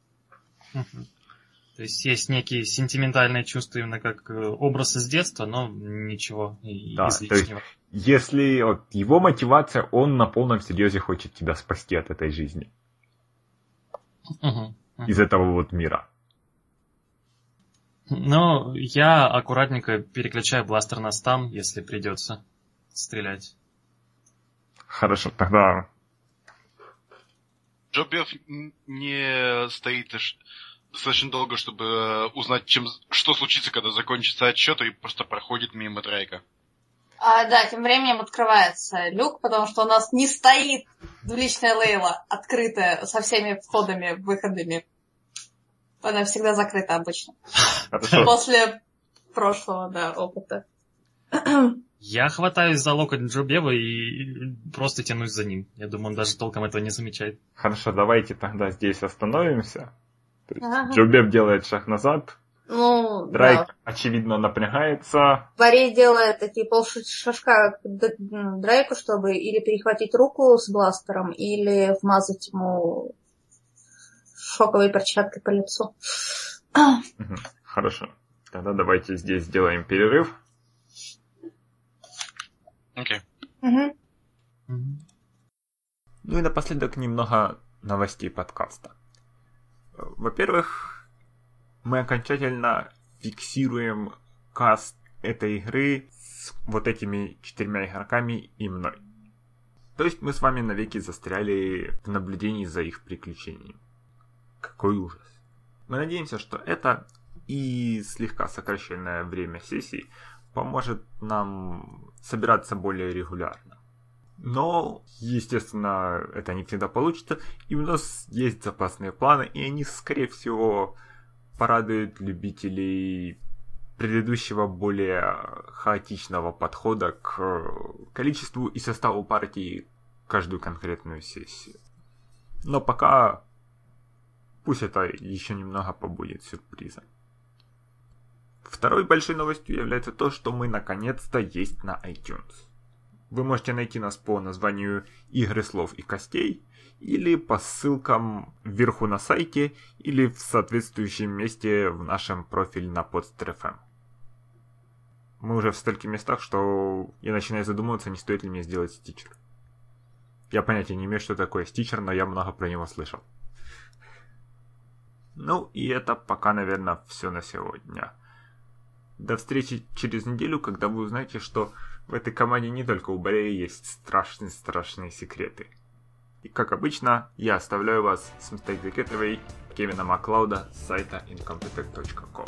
То есть есть некие сентиментальные чувства именно как э, образ из детства, но ничего Да, то есть-. Если вот, его мотивация, он на полном серьезе хочет тебя спасти от этой жизни, из этого вот мира. Ну, я аккуратненько переключаю бластер на стан, если придется стрелять. Хорошо, тогда Джо Бефф н- не стоит достаточно долго, чтобы э, узнать, чем, что случится, когда закончится отсчет, и просто проходит мимо Дрейка. А, да, тем временем открывается люк, потому что у нас не стоит двуличная Лейла, открытая со всеми входами, выходами. Она всегда закрыта обычно. хорошо. После прошлого, да, опыта. Я хватаюсь за локоть Джобева и просто тянусь за ним. Я думаю, он даже толком этого не замечает. Хорошо, давайте тогда здесь остановимся. Ага. Джобеб делает шаг назад, Ну, Драйк, да. очевидно, напрягается. Барри делает такие полшажка к Д- м, Дрейку, чтобы или перехватить руку с бластером, или вмазать ему шоковой перчаткой по лицу. Хорошо. Тогда давайте здесь сделаем перерыв. Окей. Ну и напоследок немного новостей подкаста. Во-первых, мы окончательно фиксируем каст этой игры с вот этими четырьмя игроками и мной. То есть мы с вами навеки застряли в наблюдении за их приключениями. Какой ужас. Мы надеемся, что это и слегка сокращенное время сессий поможет нам собираться более регулярно. Но, естественно, это не всегда получится, и у нас есть запасные планы, и они, скорее всего, порадуют любителей предыдущего более хаотичного подхода к количеству и составу партии каждую конкретную сессию. Но пока пусть это еще немного побудет сюрпризом. Второй большой новостью является то, что мы наконец-то есть на iTunes. Вы можете найти нас по названию «Игры слов и костей» или по ссылкам вверху на сайте или в соответствующем месте в нашем профиле на podster.fm. Мы уже в стольких местах, что я начинаю задумываться, не стоит ли мне сделать стичер. Я понятия не имею, что такое стичер, но я много про него слышал. Ну и это пока, наверное, все на сегодня. До встречи через неделю, когда вы узнаете, что в этой команде не только у Борея есть страшные-страшные секреты. И как обычно, я оставляю вас с Mistake the Getaway Кевина Маклауда с сайта incompetech.com.